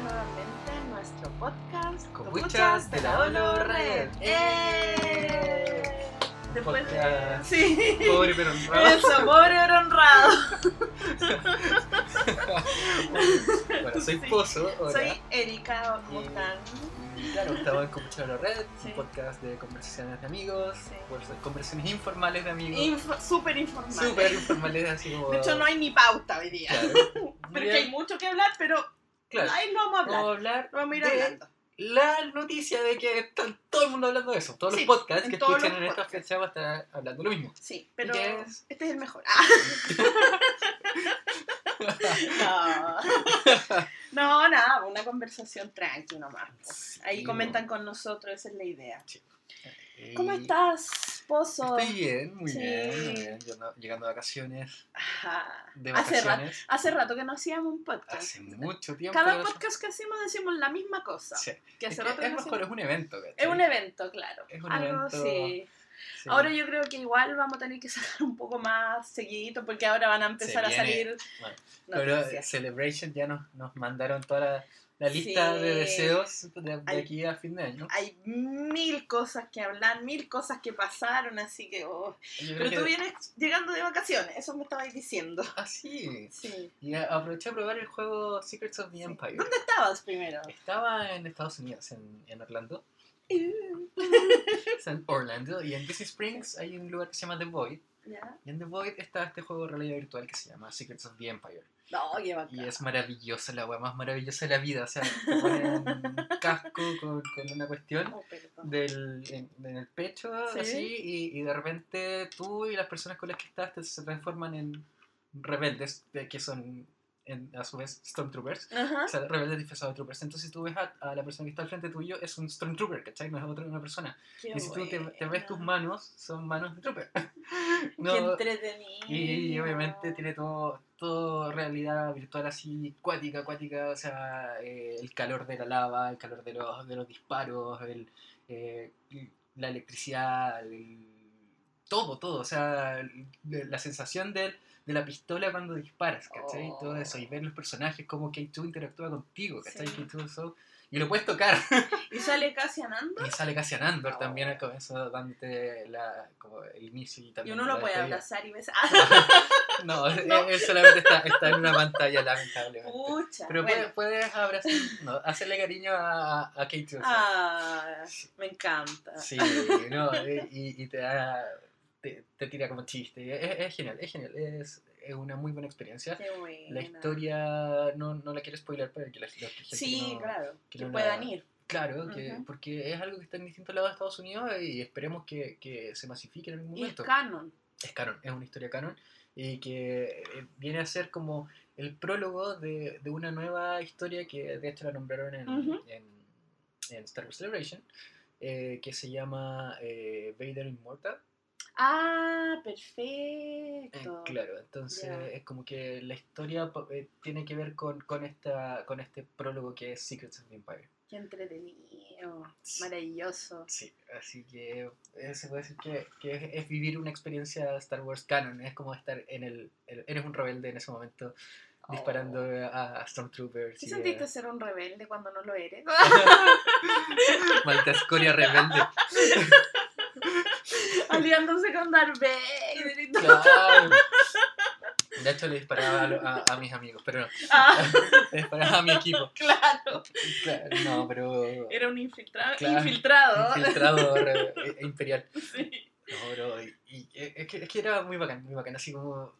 nuevamente en nuestro podcast Copuchas de la Olo Red. ¡Eh! Después de... Sí. Pobre pero honrado. Eso, pobre pero honrado. Bueno, soy Sí. Pozo. Hola. Soy Erika Mustang. Y claro, estamos en Copuchas de la Red, Sí. un podcast de conversaciones de amigos, Sí. pues, conversaciones informales de amigos. Info- Súper informal. Súper informales, así como. De hecho, no hay ni pauta hoy día. Claro. Porque hay mucho que hablar, pero Claro. ahí no vamos a hablar. Vamos a hablar Vamos a ir hablando. la noticia de que está todo el mundo hablando de eso. Todos Sí, los podcasts que escuchan en esta fecha van a estar hablando lo mismo. Sí, pero este es el mejor. Ah. No. no, nada, una conversación tranqui nomás. Ahí Sí, comentan con nosotros, esa es la idea. ¿Cómo estás, Estoy bien, muy Sí. bien, muy bien. Yo llegando de vacaciones, Ajá. de Hace, rato que no hacíamos un podcast. Hace mucho tiempo. Cada podcast que hacemos decimos la misma cosa. Sí. Que Es, hace que rato que es mejor, es un evento. ¿cachai? Es un evento, claro. Es un Algo evento, sí. Sí. Ahora yo creo que igual vamos a tener que sacar un poco más seguidito porque ahora van a empezar a salir Bueno, Pero. Celebration ya nos, nos mandaron toda la, la lista Sí. de deseos de, de Ay. aquí a fin de año. Hay mil cosas que hablar, mil cosas que pasaron, así que... oh. Pero que- tú vienes llegando de vacaciones, eso me estabais diciendo. Ah, sí. Sí. Y aproveché a probar el juego Secrets of the Empire. ¿Dónde estabas primero? Estaba en Estados Unidos, en, en Orlando. En Orlando. Y en Disney Springs hay un lugar que se llama The Void. ¿Ya? Y en The Void está este juego de realidad virtual que se llama Secrets of the Empire. No, qué bacán. Y es maravillosa, la weá más maravillosa de la vida. O sea, te ponen casco con, con una cuestión Oh, del, en, en el pecho, Sí. así, y, y de repente tú y las personas con las que estás te- se transforman en rebeldes, de- que son en- a su vez Stormtroopers. Ajá. O sea, rebeldes disfrazados de troopers. Entonces, si tú ves a, a la persona que está al frente tuyo, es un Stormtrooper, ¿cachai? No es otra una persona. Qué y si tú te, te ves tus manos, son manos de trooper. Qué No, entretenido. y obviamente tiene todo, todo realidad virtual así, cuática, cuática, o sea, eh, el calor de la lava, el calor de los, de los disparos, el, eh, la electricidad, el- todo, todo, o sea, la sensación del- de la pistola cuando disparas, ¿cachai? Oh. Todo eso, y ver los personajes, cómo K2 interactúa contigo, ¿cachai? Sí. K2 eso, y lo puedes tocar. ¿Y sale casi andando? Y sale Cassian Andor Oh. también al comienzo dándote la, como el inicio y Y también uno la lo puede despedida. abrazar y besar. No, él- No. él solamente está, está en una pantalla, lamentablemente. Pucha. Pero bueno. puedes, puedes abrazar, no, hacerle cariño a, a Kate Wilson. Ah, me encanta. Sí, no, eh, y, y te da, te, te tira como chiste. Es, es genial, es genial, es, es una muy buena experiencia. Qué buena. La historia no, no la quiero spoiler para que la, la gente Sí, no- claro. que Que, no la- puedan ir. Claro, que, Ujú. porque es algo que está en distintos lados de Estados Unidos y esperemos que, que se masifique en algún Y es momento. canon. es canon, es una historia canon y que eh, viene a ser como el prólogo de, de una nueva historia que de hecho la nombraron en, Ujú. en, en Star Wars Celebration, eh, que se llama eh, Vader Immortal. Ah, Eh, perfecto. claro, entonces es como que la historia eh, tiene que ver con, con, esta, con este prólogo que es Secrets of the Empire. Qué entretenido. Maravilloso. Sí, así que eh, se puede decir que, que es, es vivir una experiencia Star Wars canon, es como estar en el, el- eres un rebelde en ese momento disparando a, a Stormtroopers. ¿Qué y, sentiste ser un rebelde cuando no lo eres? Malta escoria rebelde. Aliándose con Darth Vader y todo. Claro. De hecho le disparaba a, lo- a- a mis amigos, pero no, Ah, le disparaba a mi equipo. claro. Claro, no, pero Era un infiltrado. Claro. Infiltrado. infiltrado re- eh, imperial. Sí. No, pero y, y es, que, es que era muy bacán, muy bacán, así como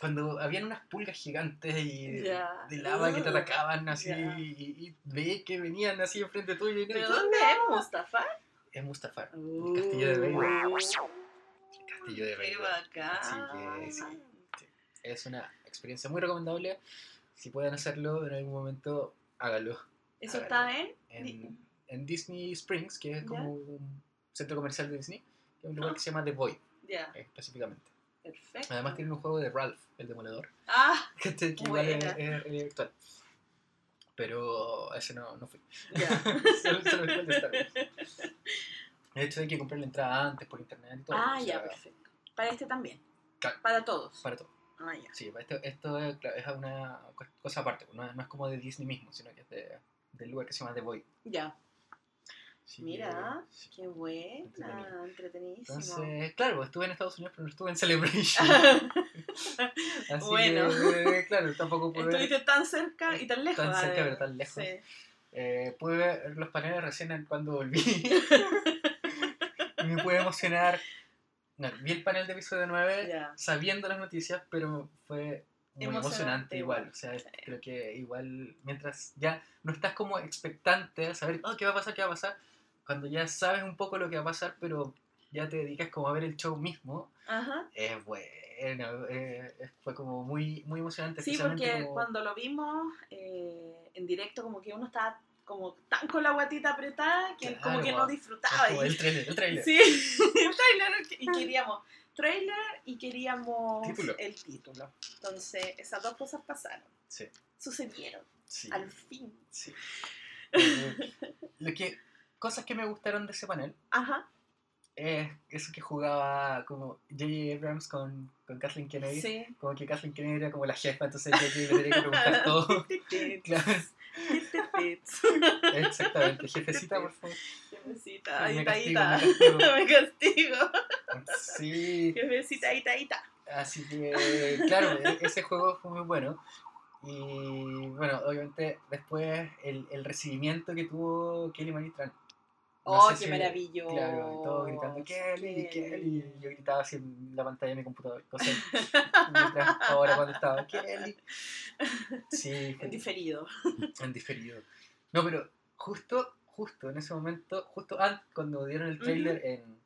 cuando habían unas pulgas gigantes y Ya. de lava que te Uh, atacaban así y, y veías que venían así enfrente tuyo y ¿Pero tú- dónde es Mustafa? Es Mustafar, el castillo de Vader. Uh, El castillo de bacán. Así que sí. Es una experiencia muy recomendable. Si pueden hacerlo en algún momento, háganlo. ¿Eso está en? En, en Disney Springs, que es como un centro comercial de Disney, que es un lugar Ah. que se llama The Void, Ya, eh, específicamente. perfecto. Además tiene un juego de Ralph, el demoledor, Ah, que, te- que igual es, virtual. Pero ese no, no fui. ya. solo, solo el de Star Wars. De hecho hay que comprar la entrada antes por internet y todo. Ah, ya, sea, perfecto. Para este también. Claro. Para todos. Para todo. Ah, ya. Sí, esto, esto es, claro, es una co- cosa aparte, no, es- no es como de Disney mismo, sino que es de, del lugar que se llama The Void. Ya. Mira, sí. qué buena, Entretenido. entretenidísimo. Entonces, claro, estuve en Estados Unidos, pero no estuve en Celebration. Así Bueno. que, claro, tampoco pude, Estuviste tan cerca y tan lejos. Tan cerca, pero tan lejos. Sí. eh, pude ver los paneles recién cuando volví. me pude emocionar. No, vi el panel de episodio 9 Ya. sabiendo las noticias, pero fue muy Emocionante emocionante igual. igual, O sea, sí. creo que igual mientras ya no estás como expectante a saber, oh, ¿qué va a pasar? ¿Qué va a pasar? Cuando ya sabes un poco lo que va a pasar, pero ya te dedicas como a ver el show mismo, Ajá. es bueno. eh, fue como muy, muy emocionante. Sí, porque como- cuando lo vimos eh, en directo, como que uno estaba como tan con la guatita apretada que como Claro, que no disfrutaba. como y- el trailer, el trailer. Sí, el trailer y queríamos trailer y queríamos Título. el título. Entonces, esas dos cosas pasaron. Sí, Sucedieron, sí. al fin. Sí. Eh, lo que, cosas que me gustaron de ese panel Ajá, es eso que jugaba como J.J. Abrams con, con Kathleen Kennedy. sí. Como que Kathleen Kennedy era como la jefa, entonces J.J. le tenía que preguntar todo. Claro, exactamente. Jefecita, por favor. Jefecita, ahí Me castigo, me. Sí, Jefecita, ahí está. así que, claro, e- ese juego fue muy bueno. Y bueno, obviamente después el, el recibimiento que tuvo Kelly Marie No Oh, sé qué si- maravilloso. Claro, y todos gritando Kelly, Kelly. Y yo gritaba así en la pantalla de mi computador. Mientras ahora cuando estaba Kelly. Sí, En diferido. en diferido. No, pero justo, justo en ese momento, justo antes, cuando dieron el trailer en,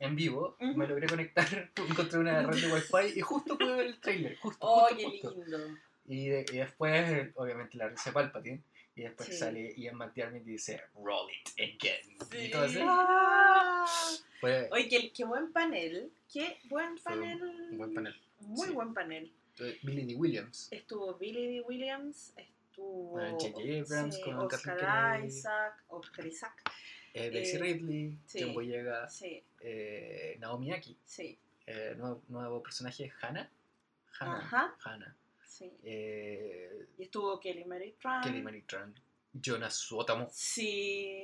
en vivo, me logré conectar, encontré una red de wifi y justo pude ver el trailer. Justo, Oh, justo, qué justo. lindo. Y, de- y después, obviamente, la risa de Palpatine. Y después Sí. sale Ian McDiarmid y dice, roll it again. Y todo así. Ah. Oye, qué, qué buen panel. Qué buen panel. un buen panel. Muy Sí. buen panel. Billy D. Williams. Estuvo Billy D. Williams, estuvo J.J. Abrams con Oscar. Isaac, Oscar Isaac. eh, Daisy Eh, Ridley, sí. John Boyega, Sí, eh, Naomi Aki. sí. eh, nuevo, nuevo personaje, Hannah. Hannah. Ajá. Hannah. Sí. Eh, Y estuvo Kelly Mary Tran. Kelly Marie Tran. Jonas Suotamo, Sí.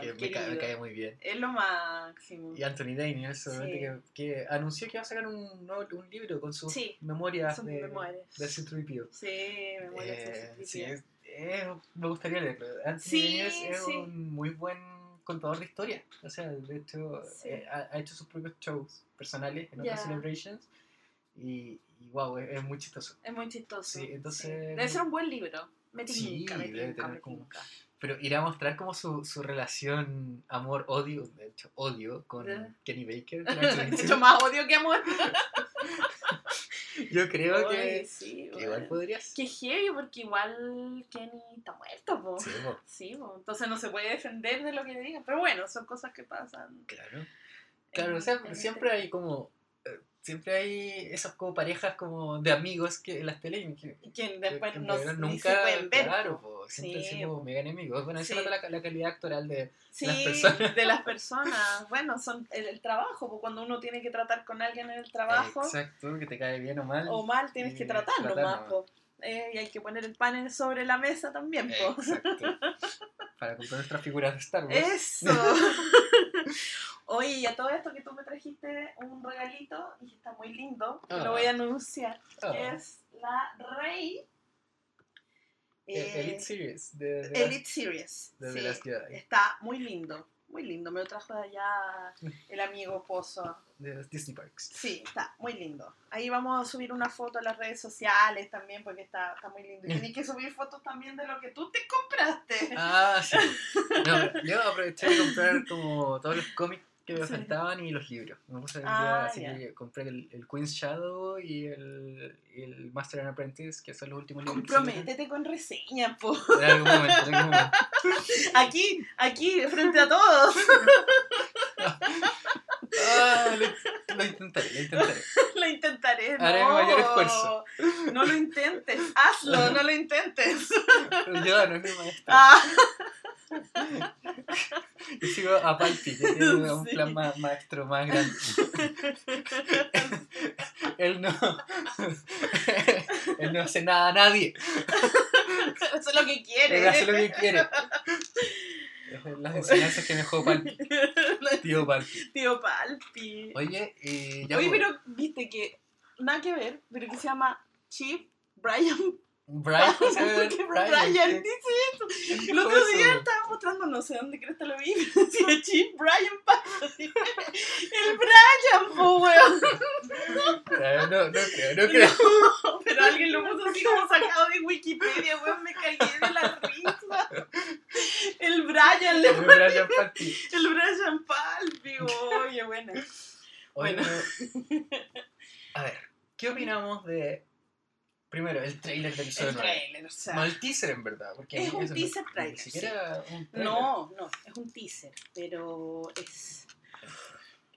Que me, ca- me lindo. cae muy bien. Es lo máximo. Y Anthony Daniels, Sí. que, que anunció que va a sacar un, nuevo- un libro con sus Sí, memorias de, memorias. de C-3PO. Sí, memorias de Eh, Citripio. sí, es- es- me gustaría leerlo. Anthony Daniels es un muy buen contador de historia. O sea, de hecho, eh, ha, ha hecho sus propios shows personales en otras celebrations. Y, y wow, es, es muy chistoso. Es muy chistoso. Sí, entonces- Debe ser un buen libro. Me Sí, tinca, me debe tinca, tener me como-. Pero irá a mostrar como su, su relación amor-odio, de hecho, odio con. Kenny Baker. De hecho, más odio que amor. Yo creo que, sí, que igual podrías. Qué heavy, porque igual Kenny está muerto, po. Sí, po, Sí, po. entonces no se puede defender de lo que le digan. Pero bueno, son cosas que pasan. claro. Claro, o sea, en siempre este- hay como. Siempre hay esas como parejas como de amigos que en las tele que, que después que no nunca, se pueden ver. claro, po. siempre Sí, po. mega enemigos. Bueno, se Sí. la, la calidad actoral de. Sí, las personas. de las personas. Bueno, son el, el trabajo, po. cuando uno tiene que tratar con alguien en el trabajo Exacto, que te cae bien o mal. o mal, tienes que tratarlo tratar más. po. Eh, y hay que poner el panel sobre la mesa también. Po. Exacto. Para comprar nuestras figuras de Star Wars. Eso. Oye, y a todo esto que tú me trajiste un regalito y está muy lindo, Ah. lo voy a anunciar, Ah. es la Rey El- eh, Elite Series de, de, Elite Series. de, sí. The Last Jedi. Está muy lindo, muy lindo. Me lo trajo de allá el amigo Pozo. De los Disney Parks. Sí, está muy lindo. Ahí vamos a subir una foto a las redes sociales también porque está, está muy lindo. Y tenés que subir fotos también de lo que tú te compraste. Ah, sí. No, yo aproveché de comprar como todos los cómics que me faltaban y los libros. Me puse a Ah, así que compré el, el Queen's Shadow y el, el Master and Apprentice, que son los últimos libros. Comprométete con reseña, po. En algún momento, en algún momento. Aquí, aquí, frente a todos. Ah, lo, lo intentaré, lo intentaré. Lo intentaré. Haré no. mi mayor esfuerzo. No lo intentes. Hazlo, no lo intentes. Yo no es mi maestro. Ah, Yo sigo a Palpi, que tiene un Sí. plan más maestro más grande. Él no, Él no hace nada a nadie. Eso es lo que quiere. Él hace lo que quiere. Las enseñanzas que me dejó Palpi. Tío Palpi. Tío Palpi. Oye, eh, ya Oye, pues, pero viste que nada que ver, pero que se llama Chip Brian. Brian. ¿Por qué Brian, Brian ¿qué- dice eso? El otro día estaba mostrando, no sé dónde crees que lo vi, pero decía Chip Brian Palpi. El Brian, po, weón. Ah, No, no creo, no creo. Pero alguien lo puso así como sacado de Wikipedia, weón, me cagué de la risa. El Brian, le El Brian Palpi. el Brian Palpi, oye, bueno. Oye, Bueno. pero- A ver, ¿qué opinamos de. Primero, el trailer del episodio El 9? trailer, o sea. No, el teaser en verdad. Porque Es un no- teaser Ni trailer, siquiera un trailer. No, no, es un teaser, pero es.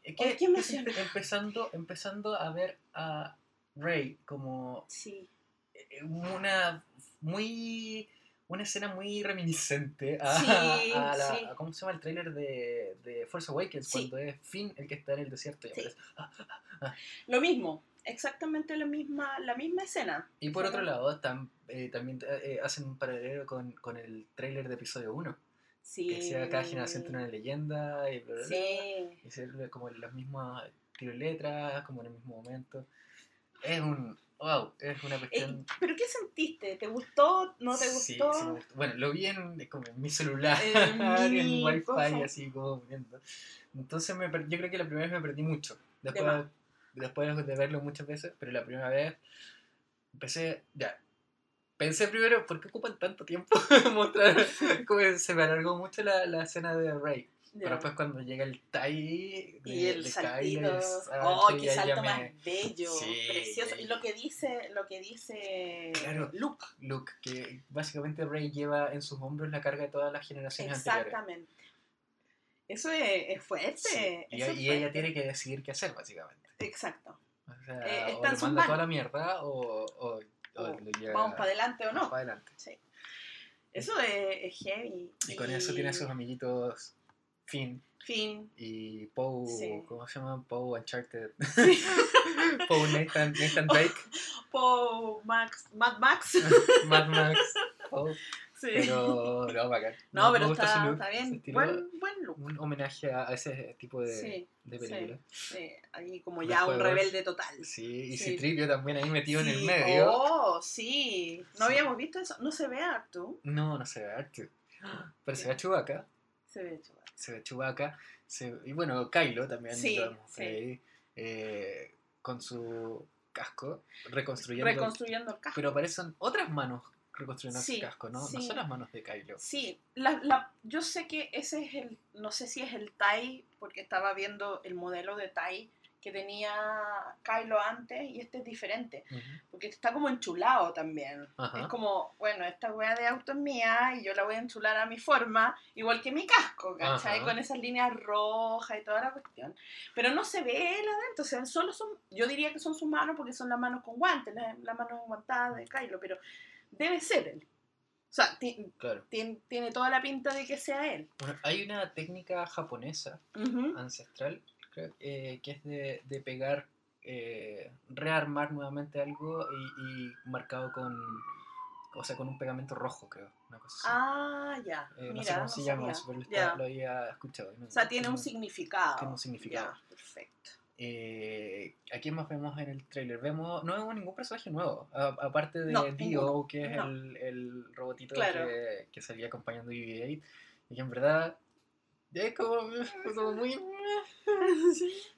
Es que qué es emoción. empe- empezando, empezando a ver a Rey como Sí. eh, una muy una escena muy reminiscente a, Sí, a la, sí. a- ¿cómo se llama el tráiler de, de Force Awakens? Sí. Cuando es Finn el que está en el desierto y Sí. aparece. Lo mismo, exactamente la misma, la misma escena. Y por Sí. otro lado, tam- eh, también eh, hacen un paralelo con, con el tráiler de episodio 1, Sí. que decía cada generación tiene una leyenda y bla, bla, Sí. y ser como las mismas tiros letras, como en el mismo momento. Es un. ¡Wow! Es una Eh, cuestión. ¿Pero qué sentiste? ¿Te gustó? ¿No te Sí, gustó? sí me gustó. Bueno, lo vi en, como en mi celular, En en mi wifi, cosa. así como viendo. Entonces me per- yo creo que la primera vez me perdí mucho. De Después. Después de verlo muchas veces, pero la primera vez empecé, ya. Pensé primero, ¿por qué ocupan tanto tiempo mostrar? Como se me alargó mucho la, la escena de Rey. Pero después cuando llega el Tai de, y el de saltito, Kylo, oh, qué salto me- más bello, Sí, precioso. Y lo que dice, lo que dice Claro. Luke, Luke, que básicamente Rey lleva en sus hombros la carga de todas las generaciones anteriores. exactamente. Eso es, es fuerte. Sí, Y, eso es y ella tiene que decidir qué hacer, básicamente. Exacto. O sea, Eh, está o en manda toda la mierda o, o, o Vamos para adelante o no. para adelante. Sí. Eso es, es heavy. Y con eso tiene a sus amiguitos Finn Fin. y Poe, Sí. ¿cómo se llaman? Poe Uncharted. Sí. Poe Nathan, Nathan Drake, Poe Max, Mad Max. Mad Max, Poe. Sí. Pero, no, bacán. no, Me pero está, está bien. Buen, buen look. Un homenaje a ese tipo de, Sí, de sí. Sí, ahí como Los ya un rebelde total. Sí, y. Citripio también ahí metido en el medio. Oh, sí. No habíamos visto eso. No se ve Artu. No, no se ve Arthur. Pero se ve a Chewbacca. Se ve chulo. Se ve Chewbacca. se- y bueno, Kylo también Sí, lo vemos ahí. eh, con su casco, reconstruyendo. Reconstruyendo el casco. pero aparecen otras manos reconstruyendo Sí, su casco, ¿no? No sí. son las manos de Kylo. Sí, la, la- yo sé que ese es el, no sé si es el Tai, porque estaba viendo el modelo de Tai que tenía Kylo antes y este es diferente, Ujú. porque está como enchulado también. Ajá. Es como, bueno, esta wea de auto es mía y yo la voy a enchular a mi forma, igual que mi casco, ¿cachai? Ajá. Con esas líneas rojas y toda la cuestión. Pero no se ve él adentro, o sea, solo son, yo diría que son sus manos porque son las manos con guantes, las la manos guantadas de Kylo, pero debe ser él. O sea, Claro. tiene, tiene toda la pinta de que sea él. Bueno, hay una técnica japonesa ancestral, creo, eh, que es de, de pegar, eh, rearmar nuevamente algo y, y marcado con, o sea, con un pegamento rojo, creo, una cosa así. Ah, ya. Eh, no Mira, sé cómo no se llama eso, pero lo, había escuchado. no- O sea, tiene un no- significado. tiene un significado. Ya, perfecto. Eh, ¿A quién más vemos en el trailer? Vemos, no vemos ningún personaje nuevo, aparte de No, Dio, que es No. el, el robotito Claro. que, que salía acompañando a BB-8, y que en verdad es como, como muy...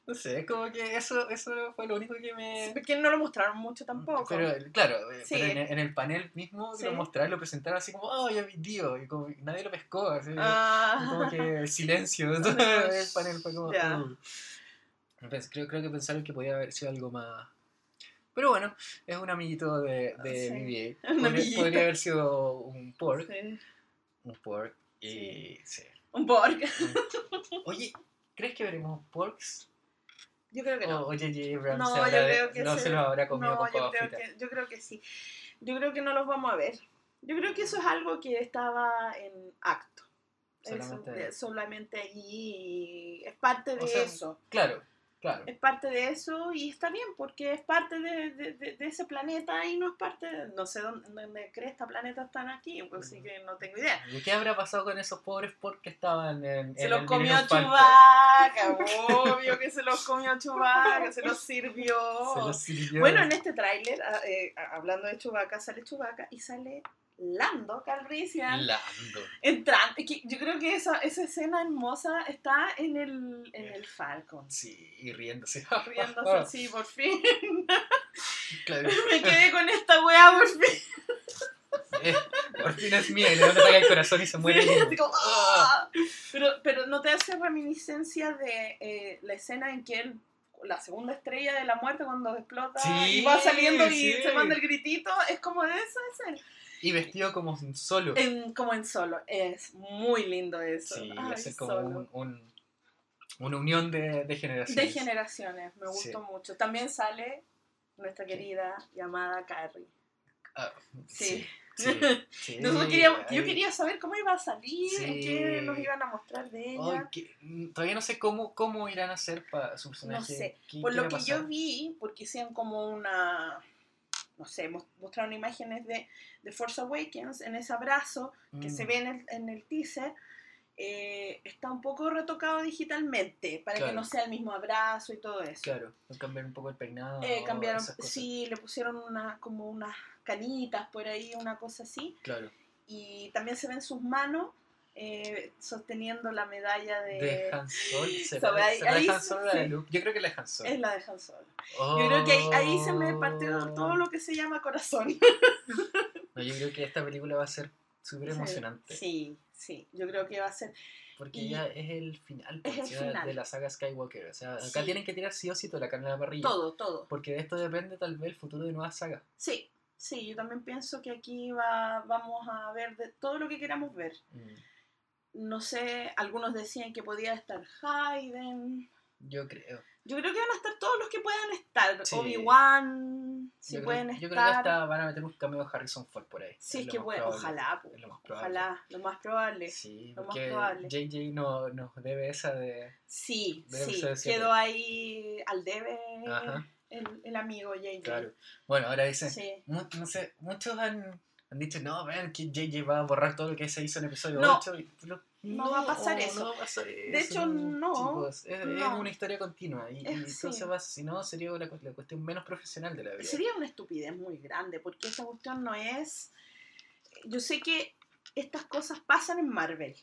No sé, es como que eso, eso fue lo único que me... Porque no lo mostraron mucho tampoco. Pero claro, eh, Sí. pero en, en el panel mismo Sí. lo mostraron, lo presentaron así como, oh, ya vi Dio, y como nadie lo pescó, así, Ah. como que silencio, todo el panel fue como... "Uh". Creo, creo que pensaron que podía haber sido algo más... Pero bueno, es un amiguito de, de Sí. BB-8. Un Podría, podría haber sido un pork, Sí. un pork, y sí. Un pork. Oye, ¿crees que veremos porks? Yo creo que no. O J.J. Abrams No, se, yo creo que no se- se los habrá comido no, con yo creo, que, yo creo que sí. Yo creo que no los vamos a ver. Yo creo que eso es algo que estaba en acto. Eso, Solamente- de- solamente allí es parte de O sea, eso. Claro, Claro. es parte de eso y está bien porque es parte de, de- de- de ese planeta y no es parte de, no sé dónde, dónde cresta planeta están aquí, pues sí que no tengo idea. ¿Y qué habrá pasado con esos pobres porcs que estaban en, Se en los el comió? Chewbacca, obvio que se los comió Chewbacca, se los sirvió. Se los sirvió. Bueno, en este tráiler, ah, eh, hablando de Chewbacca, sale Chewbacca y sale Lando Calrissian Lando. entrando. Es Yo creo que esa, esa escena hermosa está en el, en el Falcon. Sí, y riéndose. Riéndose así, por fin. Claro. Me quedé con esta weá, por fin. Eh, por fin es mía, y le van a el corazón y se muere. Sí, como, ¡ah! pero, pero no te hace reminiscencia de eh, la escena en que él, la segunda estrella de la muerte, cuando explota Sí, y va saliendo y sí. se manda el gritito, es como de esa escena. Y vestido como un solo. En- como en solo. Es muy lindo eso. Sí, Ay, es como Solo. un, un- una unión de, de generaciones. De generaciones, me Sí. gustó mucho. También sale nuestra querida llamada Carrie. Ah, Sí. sí, sí, Nosotros queríamos- yo quería saber cómo iba a salir, qué nos iban a mostrar de ella. Que- mm, todavía no sé cómo, cómo irán a hacer para su personaje. No sé. Por lo que yo vi, porque hacían como una, no sé, mos- mostraron imágenes de, de Force Awakens en ese abrazo que Mm, se ve en el, en el teaser, eh, está un poco retocado digitalmente para que no sea el mismo abrazo y todo eso. Claro, cambiar un poco el peinado. Eh, cambiaron, sí, le pusieron una, como unas canitas por ahí, una cosa así, Claro. y también se ven sus manos eh, sosteniendo la medalla de... De Han Solo. ¿Será, So, ahí- será ahí Han Solo la de sí. Luke? Yo creo que la de Han Solo. Es la de Han Solo. Yo creo que ahí, ahí se me partió Oh. todo lo que se llama corazón. No, yo creo que esta película va a ser súper emocionante. Sí, sí, yo creo que va a ser. Porque Y- ya es el final, Es el pues, ya final. de la saga Skywalker. O sea, acá Sí. tienen que tirar sí o sí toda la carne a la parrilla. Todo, todo. Porque de esto depende tal vez el futuro de nuevas sagas. Sí, sí, yo también pienso que aquí va, vamos a ver de todo lo que queramos ver. Mm, No sé, algunos decían que podía estar Hayden. Yo creo. Yo creo que van a estar todos los que puedan estar. Sí. Obi-Wan, si yo, pueden creo, yo estar. creo que hasta van a meter un cameo de Harrison Ford por ahí. Sí, es que probable. ojalá, po, Es lo más probable. ojalá, lo más probable. Sí, lo más probable. JJ no, nos debe esa de. Sí, sí, quedó ahí al debe Ajá. el, el amigo JJ. Claro. Bueno, ahora dicen. Sí. mu- No sé, muchos han, han dicho, no, vean que JJ va a borrar todo lo que se hizo en episodio No. 8. Y, no, No va a pasar eso. No va a pasar eso. De hecho, no. chicos, es, es No. una historia continua. Y, y Es- sí. entonces, va- si no, sería la, la cuestión menos profesional de la vida. Sería una estupidez muy grande, porque esta cuestión no es... Yo sé que estas cosas pasan en Marvel.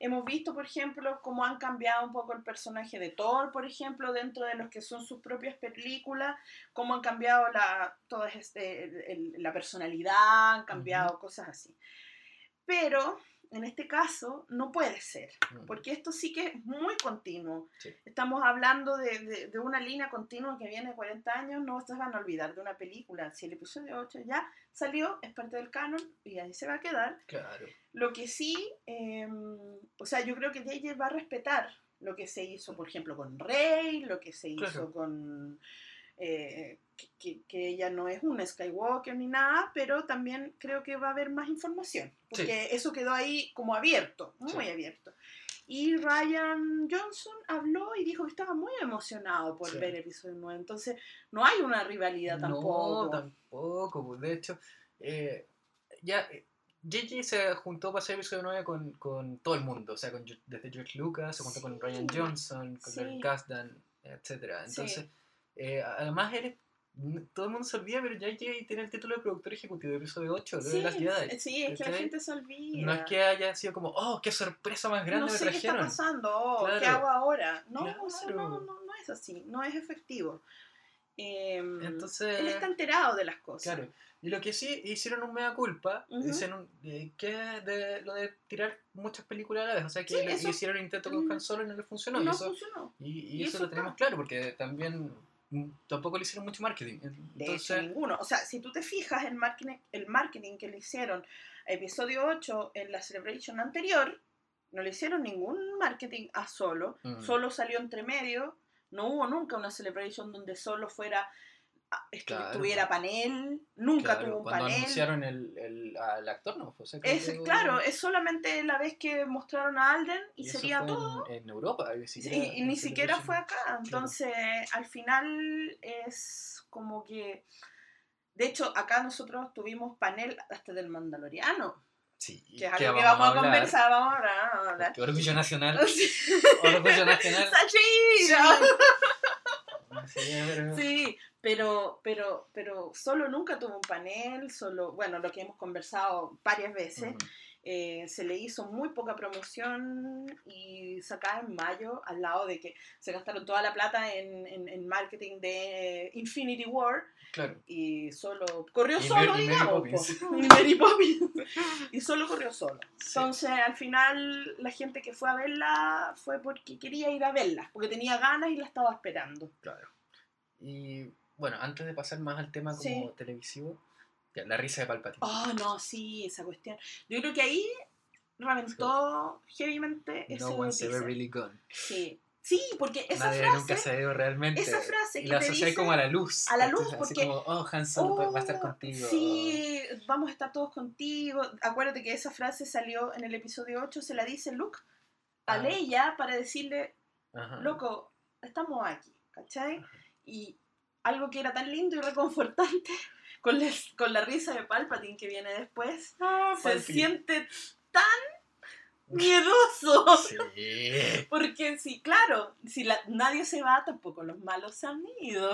Hemos visto, por ejemplo, cómo han cambiado un poco el personaje de Thor, por ejemplo, dentro de los que son sus propias películas, cómo han cambiado la, toda este, el- el- la personalidad, han cambiado cosas así. Pero en este caso no puede ser, mm. porque esto sí que es muy continuo. Sí. Estamos hablando de, de- de una línea continua que viene de 40 años, no se van a olvidar de una película. Si el episodio 8 ya salió, es parte del canon y ahí se va a quedar. Claro. Lo que sí, eh, o sea, yo creo que JJ va a respetar lo que se hizo, por ejemplo, con Rey, lo que se hizo Claro. con... eh, que, que- que ella no es una Skywalker ni nada, pero también creo que va a haber más información, Sí. porque eso quedó ahí como abierto, muy Sí. abierto. Y Ryan Johnson habló y dijo que estaba muy emocionado por Sí. ver episodio 9, entonces no hay una rivalidad tampoco. No, tampoco. pues, De hecho, eh, ya eh, JJ se juntó para hacer el episodio 9 con, con todo el mundo. O sea, con, desde George Lucas, se juntó con Sí. Ryan Johnson, con Sí. Larry Kasdan, etc. Sí. Entonces, eh, además, él todo el mundo se olvida, pero JJ tiene el título de productor ejecutivo de episodio 8 de Sí, las Jedi. sí, es que la gente se olvida. No es que haya sido como, oh, qué sorpresa más grande no me sé qué está pasando, oh, ¿qué hago ahora? No, Claro. no, no, no es así, no es efectivo. Em, Entonces, él está enterado de las cosas. Claro. Y lo que sí hicieron un mea culpa, dicen un- eh, que de lo de tirar muchas películas a la vez. O sea que Sí, le- eso- hicieron intento con Mm. Han Solo y no le funcionó. no y eso, funcionó. y, y Y eso, eso lo tenemos claro, porque también tampoco le hicieron mucho marketing. De hecho, ninguno. O sea, si tú te fijas, el marketing, el marketing que le hicieron a episodio 8 en la Celebration anterior, no le hicieron ningún marketing a solo. Mm. Solo salió entre medio. No hubo nunca una Celebration donde solo fuera es que Claro. tuviera panel, nunca Claro, tuvo un cuando panel. anunciaron el, el- al actor, ¿no? O sea, Es, que- claro, es solamente la vez que mostraron a Alden y, eso sería fue todo. En, en Europa, y ni siquiera, y ni en siquiera fue acá. Entonces, al final es como que. De hecho, acá nosotros tuvimos panel hasta del Mandaloriano, Sí, que es algo que vamos a conversar, vamos a hablar. vamos a hablar. Orgullo nacional. Orgullo nacional. ¡Sachira! Sí, pero- Sí, pero, pero, pero solo nunca tuvo un panel, solo, bueno, lo que hemos conversado varias veces, eh, se le hizo muy poca promoción y sacada en mayo, al lado de que se gastaron toda la plata en, en- en marketing de Infinity War Claro. y solo corrió Y solo, Mary- y Mary digamos. Poppins. po. Y Mary Poppins. Y solo corrió solo. Sí. Entonces, al final, la gente que fue a verla fue porque quería ir a verla, porque tenía ganas y la estaba esperando. Claro. Y bueno, antes de pasar más al tema como Sí. televisivo, ya, la risa de Palpatine. Oh, no, sí, esa cuestión. Yo creo que ahí reventó heavymente ese no one's ever really gone. Sí. Sí, porque esa Nadie frase, nunca se ido realmente. esa frase y que la te asocié como a la luz. a la luz, Entonces, así porque- como, oh, Hanson va a estar Oh, contigo. Sí, vamos a estar todos contigo. Acuérdate que esa frase salió en el episodio 8, se la dice Luke a Ah. Leia para decirle, Ajá. loco, estamos aquí, ¿cachai? Y algo que era tan lindo y reconfortante, con, les- con la risa de Palpatine que viene después, Ah, se Palpatine. siente tan miedoso. Sí. Porque sí, claro, si la- nadie se va, tampoco los malos se han ido.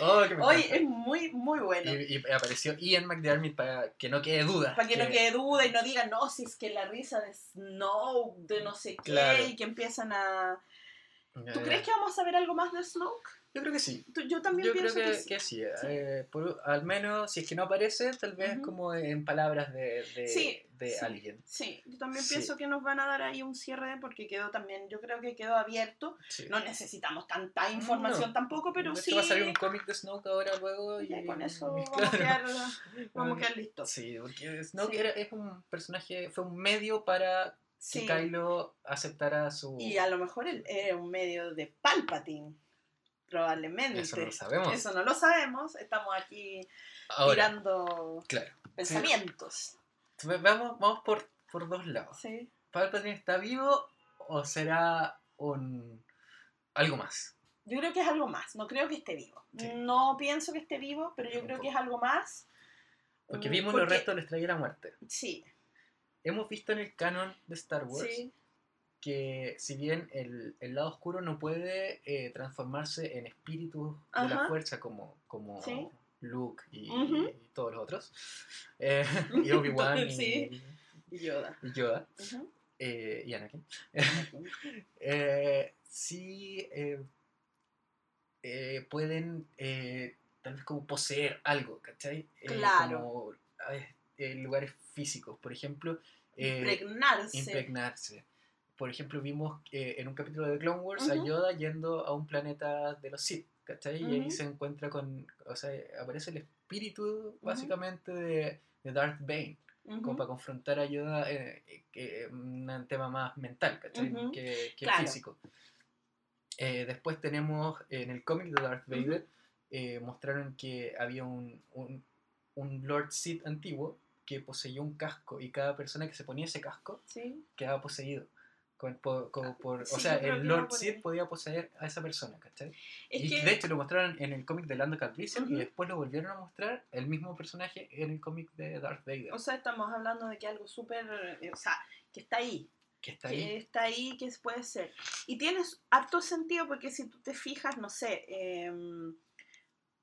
Oh, que Oye, es muy, muy bueno. Y, y apareció Ian McDiarmid para que no quede duda. Para que no quede duda y no digan, no, si es que la risa de Snoke, de no sé qué, Claro. y que empiezan a... ¿Tú Eh, crees que vamos a ver algo más de Snoke? Yo creo que sí. Yo también Yo creo pienso que, que, sí. que sí. Sí. eh, por- al menos, si es que no aparece, tal vez Ujú. como en palabras de, de, Sí, de sí. alguien. Sí, yo también pienso que nos van a dar ahí un cierre porque quedó también, yo creo que quedó abierto. No necesitamos tanta información No. tampoco, pero sí. va a salir un cómic de Snoke ahora luego. Y, ya con eso vamos a quedar, vamos a quedar listos. Sí, porque Snoke era- es un personaje, fue un medio para Sí. que Kylo aceptara su... Y a lo mejor él era un medio de Palpatine, probablemente. Eso no lo sabemos. Eso no lo sabemos, estamos aquí Ahora, tirando claro. pensamientos. Vamos, vamos por, por dos lados. Sí. ¿Palpatine está vivo o será un algo más? Yo creo que es algo más, no creo que esté vivo. Sí. No pienso que esté vivo, pero yo creo que es algo más. Porque vimos porque- los restos de la estrella de la muerte. Sí, Hemos visto en el canon de Star Wars sí, que si bien el, el lado oscuro no puede eh, transformarse en espíritu de la fuerza como, como Sí. Luke y, todos los otros, eh, y Obi-Wan y. Yoda. y Yoda eh, y Anakin, sí pueden tal vez como poseer algo, ¿cachai? Claro. Como eh, lugares físicos, por ejemplo. eh, Impregnarse. impregnarse. Por ejemplo, vimos eh, en un capítulo de Clone Wars a. Yoda yendo a un planeta de los Sith, ¿cachai? Y ahí se encuentra con, o sea, aparece el espíritu básicamente de, de Darth Bane, como para confrontar a Yoda eh, un tema más mental, ¿cachai? Que, que Claro. físico. Después tenemos en el cómic de Darth. Vader, mostraron que había un, un, un Lord Sith antiguo que poseía un casco y cada persona que se ponía ese casco Sí. quedaba poseído. Con- por, como por- Ah, Sí, o sea, el Lord ahí. podía poseer a esa persona, ¿cachai? Es y que, de hecho lo mostraron en el cómic de Lando Calrissian y Ujú. después lo volvieron a mostrar el mismo personaje en el cómic de Darth Vader, o sea, estamos hablando de que algo súper, eh, o sea, que está ahí, que está que ahí. está ahí, que puede ser. Y tienes harto sentido porque si tú te fijas, no sé, em,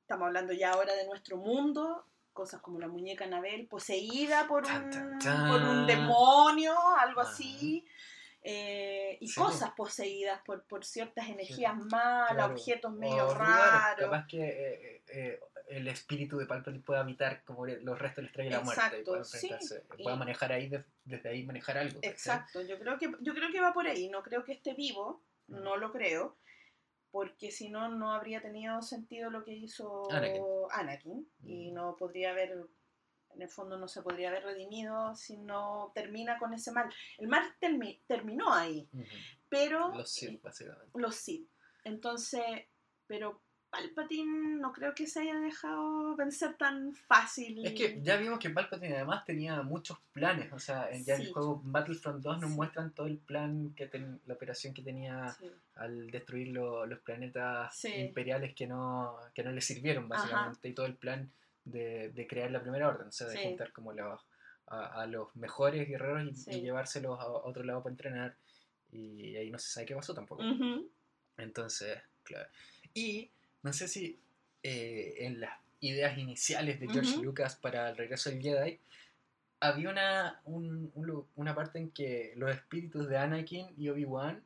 estamos hablando ya ahora de nuestro mundo, cosas como la muñeca Anabel poseída por un, tan, por un demonio, algo Ajá. así. eh, y Sí, cosas poseídas por, por ciertas energías malas, Claro. objetos O, medio claro, raros. Capaz que eh, eh, el espíritu de Palpatine pueda habitar como los restos de la estrella de la muerte y sí. pueda manejar ahí, de- desde ahí manejar algo. Exacto, yo creo que yo creo que va por ahí, no creo que esté vivo, no lo creo, porque si no no habría tenido sentido lo que hizo Anakin. Anakin, y Mm. no podría haber en el fondo no se podría haber redimido si no termina con ese mal. El mal termi- terminó ahí, pero Los Sith, básicamente. los Sith. Entonces, pero Palpatine no creo que se haya dejado vencer tan fácil. Es que ya vimos que Palpatine además tenía muchos planes, o sea, en- ya en Sí. el juego Battlefront 2 nos Sí. muestran todo el plan, que ten- la operación que tenía Sí. al destruir lo- los planetas imperiales que no, que no le sirvieron Ajá. básicamente, y todo el plan de, de crear la primera orden, o sea, de juntar como los, a, a los mejores guerreros y, y llevárselos a otro lado para entrenar, y ahí no se sabe qué pasó tampoco. Entonces, claro. Y no sé si eh, en las ideas iniciales de George. Lucas para el regreso del Jedi, había una, un- una parte en que los espíritus de Anakin y Obi-Wan,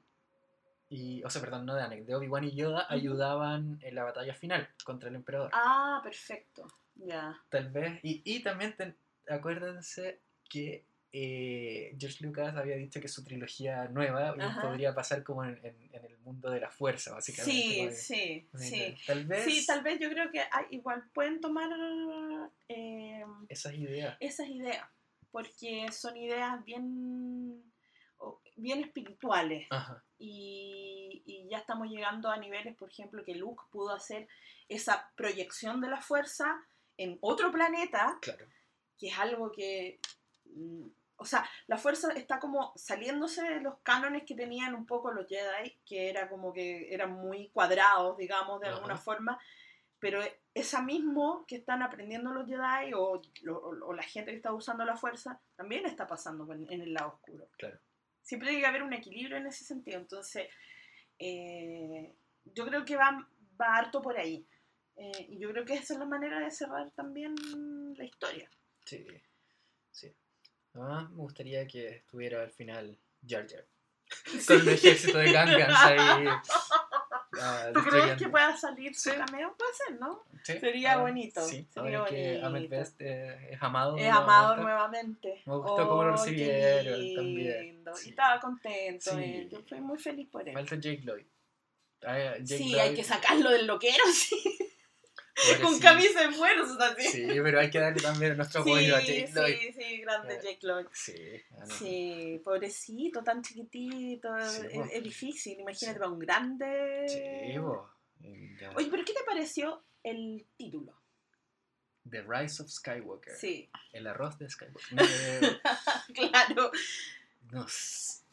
y, o sea, perdón, no de Anakin, de Obi-Wan y Yoda, ayudaban en la batalla final contra el emperador. Ah, perfecto. Ya. Tal vez, y, y también ten- acuérdense que eh, George Lucas había dicho que su trilogía nueva Ajá. podría pasar como en, en- en el mundo de la fuerza, básicamente. Sí, como sí, sí. Tal vez Sí, tal vez yo creo que hay- igual pueden tomar eh, esas ideas. esas ideas, porque son ideas bien, bien espirituales. Ajá. y, y ya estamos llegando a niveles, por ejemplo, que Luke pudo hacer esa proyección de la fuerza en otro planeta, Claro. que es algo que, o sea, la fuerza está como saliéndose de los cánones que tenían un poco los Jedi, que era como que eran muy cuadrados, digamos, de alguna forma, pero esa mismo que están aprendiendo los Jedi o, o- o la gente que está usando la fuerza, también está pasando en, en el lado oscuro. Claro. Siempre tiene que haber un equilibrio en ese sentido, entonces eh, yo creo que va, va harto por ahí. Eh, y yo creo que esa es la manera de cerrar también la historia. Sí. Sí. Además, me gustaría que estuviera al final Jar Jar. Con un ejército de Gangans ahí. ah, ¿Tú crees que pueda salir su Sí. cameo? Puede ser, ¿no? Sí, sería ahora- bonito, Sí, sería que Ahmed. Best eh, es amado. Es amado nuevamente. Me gustó cómo lo recibieron también. Sí. Y estaba contento. Sí. eh, Yo fui muy feliz por él. Falta Jake Lloyd. Ah, Jake Sí, Lloyd, hay que sacarlo del loquero, sí. Con camisa de fuerza, así. Sí, pero hay que darle también nuestro apoyo a Jake Sí, Lloyd. sí, sí, grande Eh, Jake Lloyd. Sí, no. Sí, pobrecito, tan chiquitito, Sí, es, difícil, imagínate para un grande. Sí, bo. Y ya. Oye, pero ¿qué te pareció el título? The Rise of Skywalker. Sí, El arroz de Skywalker. Eh, claro. no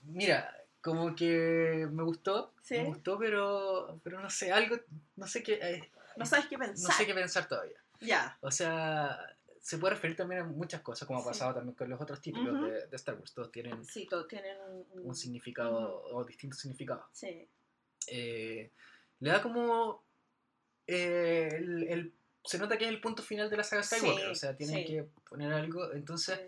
mira, como que me gustó. Sí. Me gustó, pero, pero no sé, algo, no sé qué, eh, No sabes qué no pensar. sé qué pensar todavía. Ya. O sea, se puede referir también a muchas cosas, como ha Sí. pasado también con los otros títulos de, de Star Wars. Todos tienen Sí, todos tienen un, un significado o distintos significados. Sí, eh, le da como eh, el, el- se nota que es el punto final de la saga Skywalker, Sí, o sea, tienen que poner algo, entonces,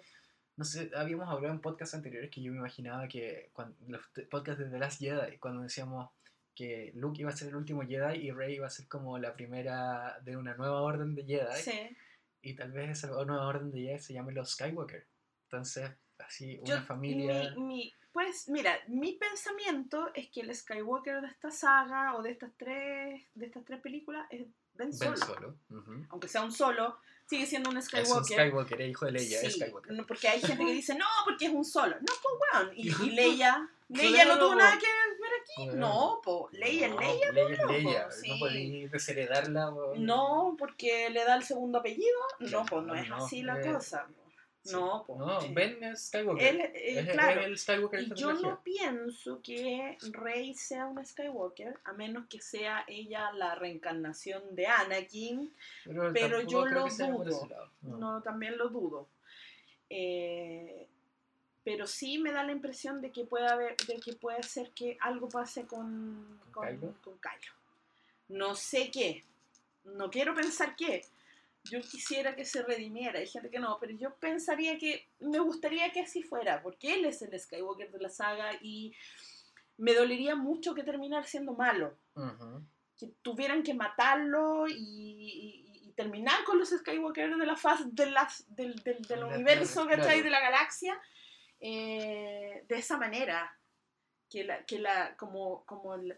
no sé, habíamos hablado en podcasts anteriores que yo me imaginaba que cuando, los podcasts de The Last Jedi, cuando decíamos que Luke iba a ser el último Jedi y Rey iba a ser como la primera de una nueva orden de Jedi, Sí. y tal vez esa nueva orden de Jedi se llame los Skywalker, entonces, así, una Yo- familia... mi- mi- pues mira, mi pensamiento es que el Skywalker de esta saga o de estas tres, de estas tres películas es Ben Solo. Ben Solo. ujú. Aunque sea un solo, sigue siendo un Es Skywalker. un Skywalker, es hijo de Leia, es Sí, Skywalker. no, porque hay gente que dice, no, porque es un solo. No, pues weón. Y, y Claro. Leia, Leia no Claro, tuvo po. nada que ver aquí. Bueno. No, pues Leia es No, es sí. No podéis desheredarla. po. No, porque le da el segundo apellido. No, pues no es así la eh, cosa. po. Sí. No, pues. No. Ben es Skywalker. Él, eh, es, claro. el Skywalker Y yo no pienso que Rey sea una Skywalker, a menos que sea ella la reencarnación de Anakin. pero tampoco yo lo dudo. No, también lo dudo. Eh, pero sí me da la impresión de que puede haber, de que puede ser que algo pase con, ¿Con Kylo? con Kylo. No sé qué. No quiero pensar qué. Yo quisiera que se redimiera, hay gente que no, pero yo pensaría que me gustaría que así fuera, porque él es el Skywalker de la saga y me dolería mucho que terminar siendo malo Ujú. que tuvieran que matarlo y, y- y terminar con los Skywalker de la faz de las, del, del, del universo, claro. ¿cachai? De la galaxia, eh, de esa manera. Que la, que la como, como el-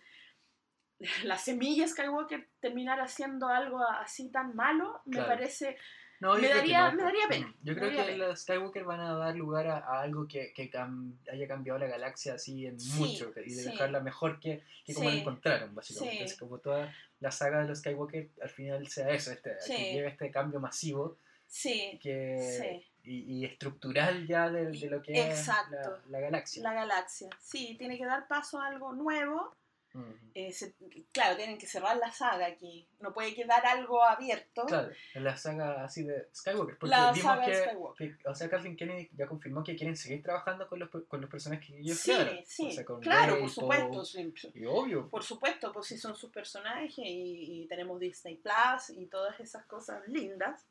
la semilla Skywalker terminara haciendo algo así tan malo, me Claro. parece No, Me daría- no, me daría pena, Yo creo que pena. los Skywalker van a dar lugar a, a algo que, que cam- haya cambiado la galaxia así en Sí, mucho y de sí. dejarla mejor que, que como la Sí. encontraron, básicamente. Es como toda la saga de los Skywalker al final sea eso, este, que llega este cambio masivo Sí, que, sí. Y, y estructural ya de, de lo que es Exacto. la, la galaxia. La galaxia. Sí, tiene que dar paso a algo nuevo. Ujú. Eh, se- claro, tienen que cerrar la saga aquí. No puede quedar algo abierto. Claro, en la saga así de Skywalker. Porque La vimos saga de que, Skywalker. que- o sea, Kathleen Kennedy ya confirmó que quieren seguir trabajando con los, con los personajes que ellos Sí, crearon. sí. O sea, con claro, Rey, por supuesto. Sí. Y obvio. Por supuesto, pues si son sus personajes y, y tenemos Disney Plus y todas esas cosas lindas.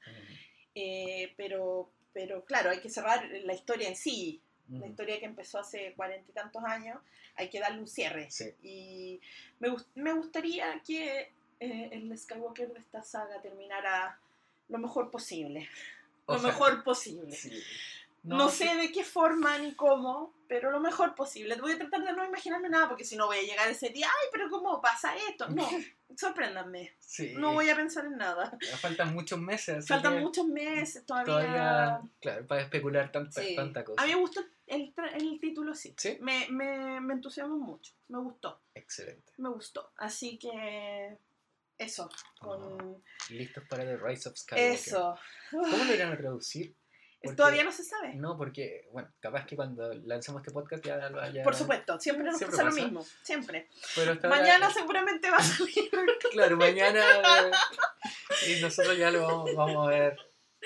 Eh, pero, pero claro, hay que cerrar la historia en sí. La historia que empezó hace cuarenta y tantos años, hay que darle un cierre. Sí. Y me, me gustaría que eh, el Skywalker de esta saga terminara lo mejor posible. Lo mejor posible. Sí. No, sé de qué forma ni cómo, pero lo mejor posible. Voy a tratar de no imaginarme nada, porque si no voy a llegar ese día, ay, pero ¿cómo pasa esto? No, sorpréndanme. Sí. No voy a pensar en nada. Faltan muchos meses. Faltan muchos meses todavía. Todavía, claro, para especular tanta, Sí. tanta cosa. A mí me gustó el, el título, sí. Sí. Me, me, me entusiasmó mucho. Me gustó. Excelente. Me gustó. Así que. Eso. Con. Listos para The Rise of Skywalker. Eso. ¿Cómo lo irán a traducir? Porque- Todavía no se sabe. No, porque, bueno, capaz que cuando lancemos este podcast ya lo haya. Por supuesto, siempre nos Siempre pasa, pasa. lo mismo. Siempre. Pero Mañana seguramente va a salir. Claro, mañana. y nosotros ya lo vamos, vamos a ver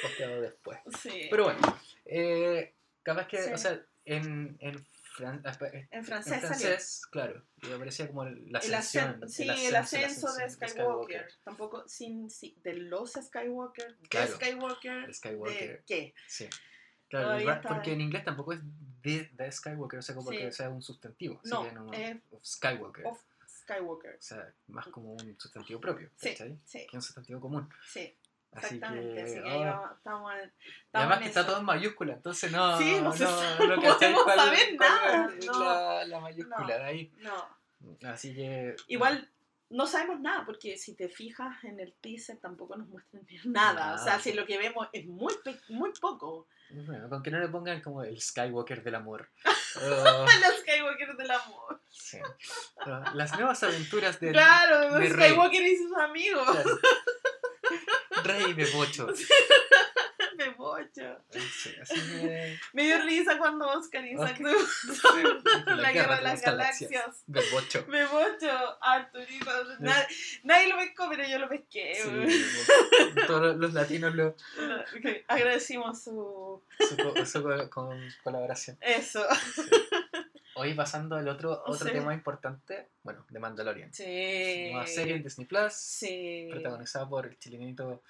posteado después. Sí. Pero bueno, eh, capaz que, Sí. o sea, en, en, fran- espe- en en francés, salió. francés, claro, y aparecía como el- la El ascensión. ascen- sí, el ascenso, de Skywalker. Tampoco sin, sí, de los Skywalker. De Claro. Skywalker. Skywalker. ¿De qué? Sí. Claro, el porque en inglés tampoco es de, de Skywalker, o sea, como que sea un sustantivo. No, sería no, es of Skywalker. of Skywalker. O sea, más como un sustantivo propio, Sí, ¿cachai? sí, Que un sustantivo común. sí, Así exactamente. que, Así que oh, estamos en, estamos además en que está todo en mayúscula, entonces no, Sí, no no, se sabe, no podemos cuál- saber cuál nada, es no. la, la mayúscula de ahí. No, Así que... igual no sabemos nada, porque si te fijas en el teaser tampoco nos muestran nada. O sea, Nada. si lo que vemos es muy, muy poco. Bueno, con que no le pongan como el Skywalker del amor. Oh, Los Skywalker del amor. sí. Oh, Las nuevas aventuras del Claro, de los Rey. Skywalker y sus amigos. Claro. Rey Bebocho. Me bocho. Sí, así que... Me dio risa cuando Oscar Isaac Ok. tuvo la guerra de las galaxias. Bebocho. Me bocho, Arturito. Nadie, nadie lo pescó, pero yo lo pesqué. Sí, todos los latinos lo, Agradecimos su. su, con colaboración. Eso. Hoy pasando al otro, otro Sí. tema importante, bueno, de Mandalorian. Sí. Nueva serie en Disney Plus, Sí. protagonizada por el chilenito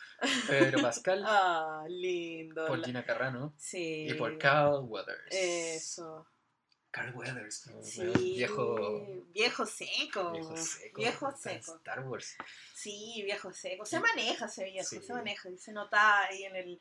Pedro Pascal, Ah, lindo. por Gina Carrano Sí. y por Carl Weathers. Eso. Carl Weathers, Sí. viejo, Viejo seco. viejo seco. Viejo seco. Star Wars. Sí, viejo seco. Se maneja ese viejo, Sí. se maneja. Y se nota ahí en el.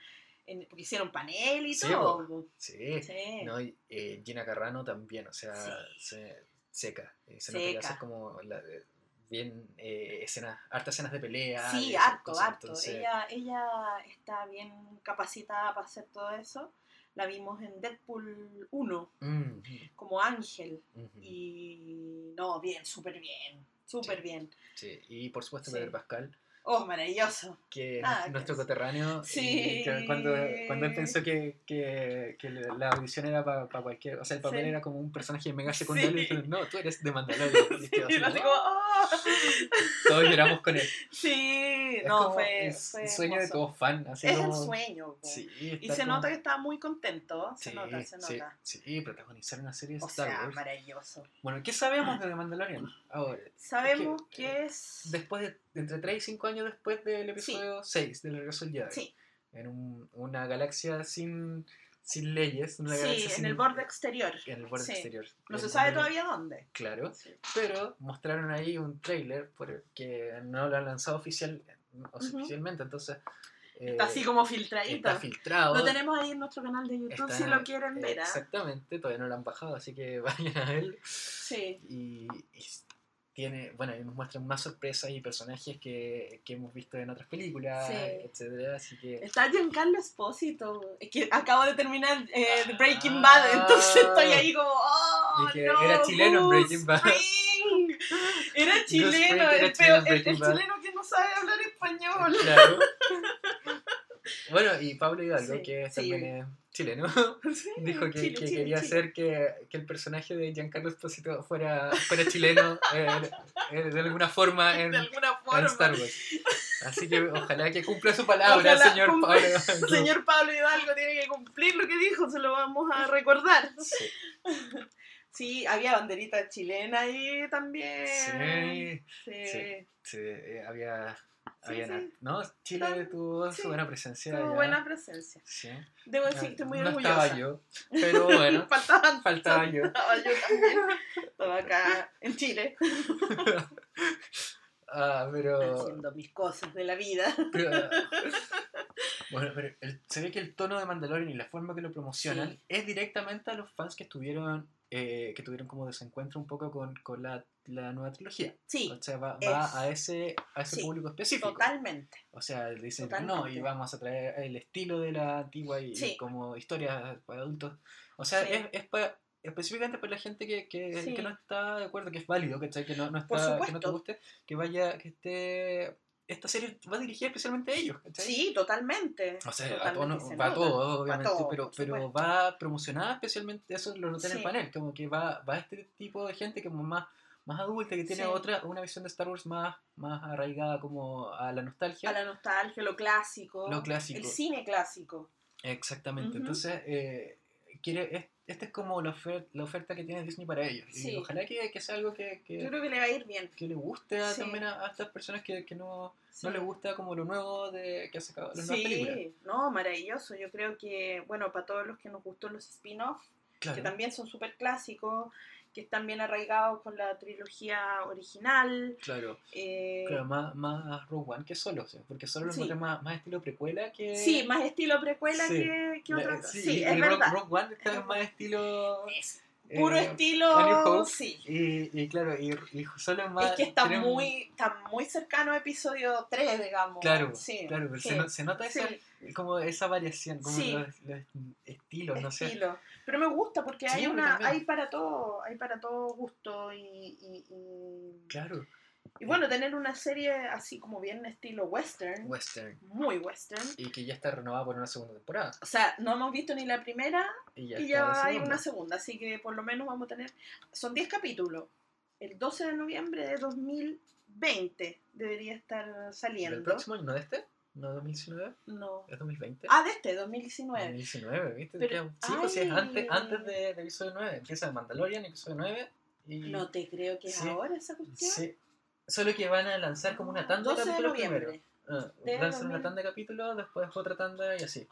En, porque hicieron panel y Sí, todo. Sí, Sí. No, y, eh, Gina Carrano también, o sea, se- seca. eh, se nota que hace como la, de- bien eh, escenas, hartas escenas de pelea. Sí, harto, cosas, harto. entonces, Ella, ella está bien capacitada para hacer todo eso. La vimos en Deadpool 1 mm, como Ángel. mm, mm, Y no, bien, súper bien. Súper Sí. bien. sí. Y por supuesto Sí. Pedro Pascal, Oh, maravilloso. que Ah, es nuestro que- coterráneo. Sí. y que cuando, cuando él pensó que, que, que la audición era para cualquier. O sea, el papel Sí. era como un personaje mega secundario. Sí. Y dijeron, no, tú eres de Mandalorian. Y Sí, quedó así como, oh. Todos lloramos con él. Sí, Es no, como fue, el fue sueño de hermoso. todo fan. Así Es el como- sueño. po. Sí, y se como- nota que estaba muy contento. Se Sí, nota, se nota. sí, protagonizar una serie de O Star sea, Wars. maravilloso. Bueno, ¿qué sabemos de The Mandalorian ahora? Sabemos que, que es... Después de, entre 3 y 5 años después del episodio 6 del regreso del Jedi. Sí, En un- una galaxia sin, sin leyes. Una sí, galaxia en sin- el borde exterior. En el borde Sí. exterior. No se sabe todavía dónde. Claro. Sí. Pero mostraron ahí un trailer que no lo han lanzado oficial, Ujú. oficialmente. Entonces. eh, Está así como filtradito. está filtrado. Lo tenemos ahí en nuestro canal de YouTube está- si lo quieren ver. ¿ah? Exactamente, todavía no lo han bajado, así que vayan a él. Sí, Y, y tiene, bueno, y nos muestran más sorpresas y personajes que, que hemos visto en otras películas, Sí. etcétera, así que... Está Giancarlo Espósito. Es que acabo de terminar eh, The Breaking Ah. Bad, entonces estoy ahí como. ¡Oh! Que no, era chileno en Breaking Bad. Fring. Era chileno, el, peor- el- chileno que no sabe hablar español. Claro. Bueno, y Pablo Hidalgo, Sí, que sí. también es chileno, Sí, dijo que, Chile, que Chile, quería Chile. hacer que, que el personaje de Giancarlo Esposito fuera, fuera chileno eh, eh, de alguna forma en, De alguna en forma. Star Wars. Así que ojalá que cumpla su palabra, Ojalá señor cumpla- Pablo. Señor Pablo Hidalgo tiene que cumplir lo que dijo, se lo vamos a recordar. Sí, Sí, había banderita chilena ahí también. sí, Sí. sí. sí, eh, había... Sí, sí. No, Chile Ah, tuvo sí, su buena presencia. Tuvo buena presencia. Sí. Debo decir que estoy muy no orgullosa. estaba yo, pero bueno, Faltaban faltaba yo. Estaba yo también. Estaba acá en Chile Ah, pero, haciendo mis cosas de la vida. pero- bueno, pero el- se ve que el tono de Mandalorian y la forma que lo promocionan Sí. es directamente a los fans que estuvieron eh, que tuvieron como desencuentro un poco con, con la, la nueva trilogía. Sí, O sea, va, es- a ese, a ese sí, público específico. totalmente. O sea, dicen no, y vamos a traer el estilo de la antigua y, como historias para adultos. O sea, Sí. es, es pa- específicamente para la gente que, que, Sí. que no está de acuerdo, que es válido, ¿cachai? Que no, no está, que no te guste, que vaya, que esté. Esta serie va dirigida especialmente a ellos, ¿cachai? Sí, totalmente. O sea, a Totalmente todos, no- se va a todos, obviamente, pero, pero va promocionada especialmente, eso lo noté en el panel, como que va, va este tipo de gente como más, más adulta, que tiene Sí. otra, una visión de Star Wars más, más arraigada como a la nostalgia. A la nostalgia, lo clásico. Lo clásico. El cine clásico. Exactamente. Entonces, eh, quiere, es- esta es como la, ofer- la oferta que tiene Disney para ellos. Y ojalá que, que sea algo que, que, Yo creo que le va a ir bien. que le guste a- Sí. también a, a estas personas que, que no, Sí. no les gusta como lo nuevo de que ha sacado las nuevas películas. Sí, no, maravilloso. Yo creo que, bueno, para todos los que nos gustó los spin-off, Claro. que también son súper clásicos, que están bien arraigados con la trilogía original. Claro, eh, claro, más, más Rogue One que solo, o sea, porque solo lo Sí. encontré más, más estilo precuela que... Sí, más estilo precuela Sí. que, que otra sí, Sí, y- es Rogue- verdad. Rogue One esta vez más estilo... Es puro eh, estilo. Sí. Y, y claro, y, y solo es más... Es que está un- muy, está muy cercano a episodio 3, digamos. Claro, sí, claro, sí, se, se nota sí, como esa variación, como Sí. los, los estilos, no sé. estilo. Pero me gusta porque Sí, hay una, también. hay para todo, hay para todo gusto y, y, y- Claro, y bueno, tener una serie así como bien estilo western, western. muy western. Y que ya está renovada por una segunda temporada. O sea, no hemos visto ni la primera Y ya, y ya hay una segunda, así que por lo menos vamos a tener, son 10 capítulos. El 12 de noviembre de 2020 debería estar saliendo. ¿El próximo año? ¿No de este? ¿No 2019? No. ¿Es 2020? Ah, de este, 2019. 2019, ¿viste? Pero- sí, pues sí, es antes, antes de, de episodio 9. Empieza Mandalorian, episodio 9. Y, No te creo que es Sí. ahora esa cuestión. Sí. Solo que van a lanzar como una tanda 12 de capítulos primero. Ah, lanzan una 2000. tanda de capítulos, después otra tanda y así.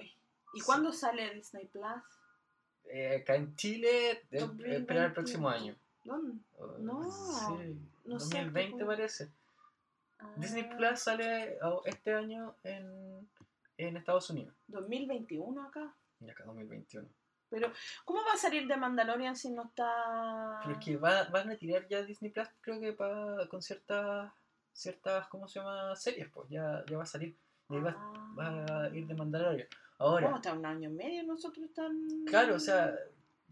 Ay. ¿Y Sí. cuándo sale Disney Plus? Eh, acá en Chile, de- 2021. esperar el próximo año. ¿Dónde? Oh, No, sí, no sé, 2020 tipo- parece. Disney Ah, Plus sale oh, este año en, en Estados Unidos. 2021 acá. Y acá 2021. Pero, ¿cómo va a salir de Mandalorian si no está...? Pero es que va- van a tirar ya Disney Plus, creo que pa- con ciertas, ciertas, ¿cómo se llama? Series, pues ya, ya va a salir. Y ahí va, Ah. va a ir de Mandalorian. Ahora, ¿Cómo está un año y medio nosotros tan...? claro, o sea,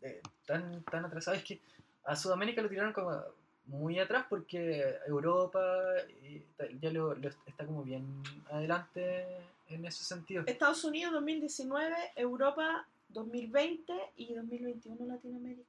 eh, tan, tan atrasado. Es que a Sudamérica lo tiraron como muy atrás porque Europa tal, ya lo, lo está como bien adelante en ese sentido. Estados Unidos 2019, Europa 2020 y 2021 Latinoamérica.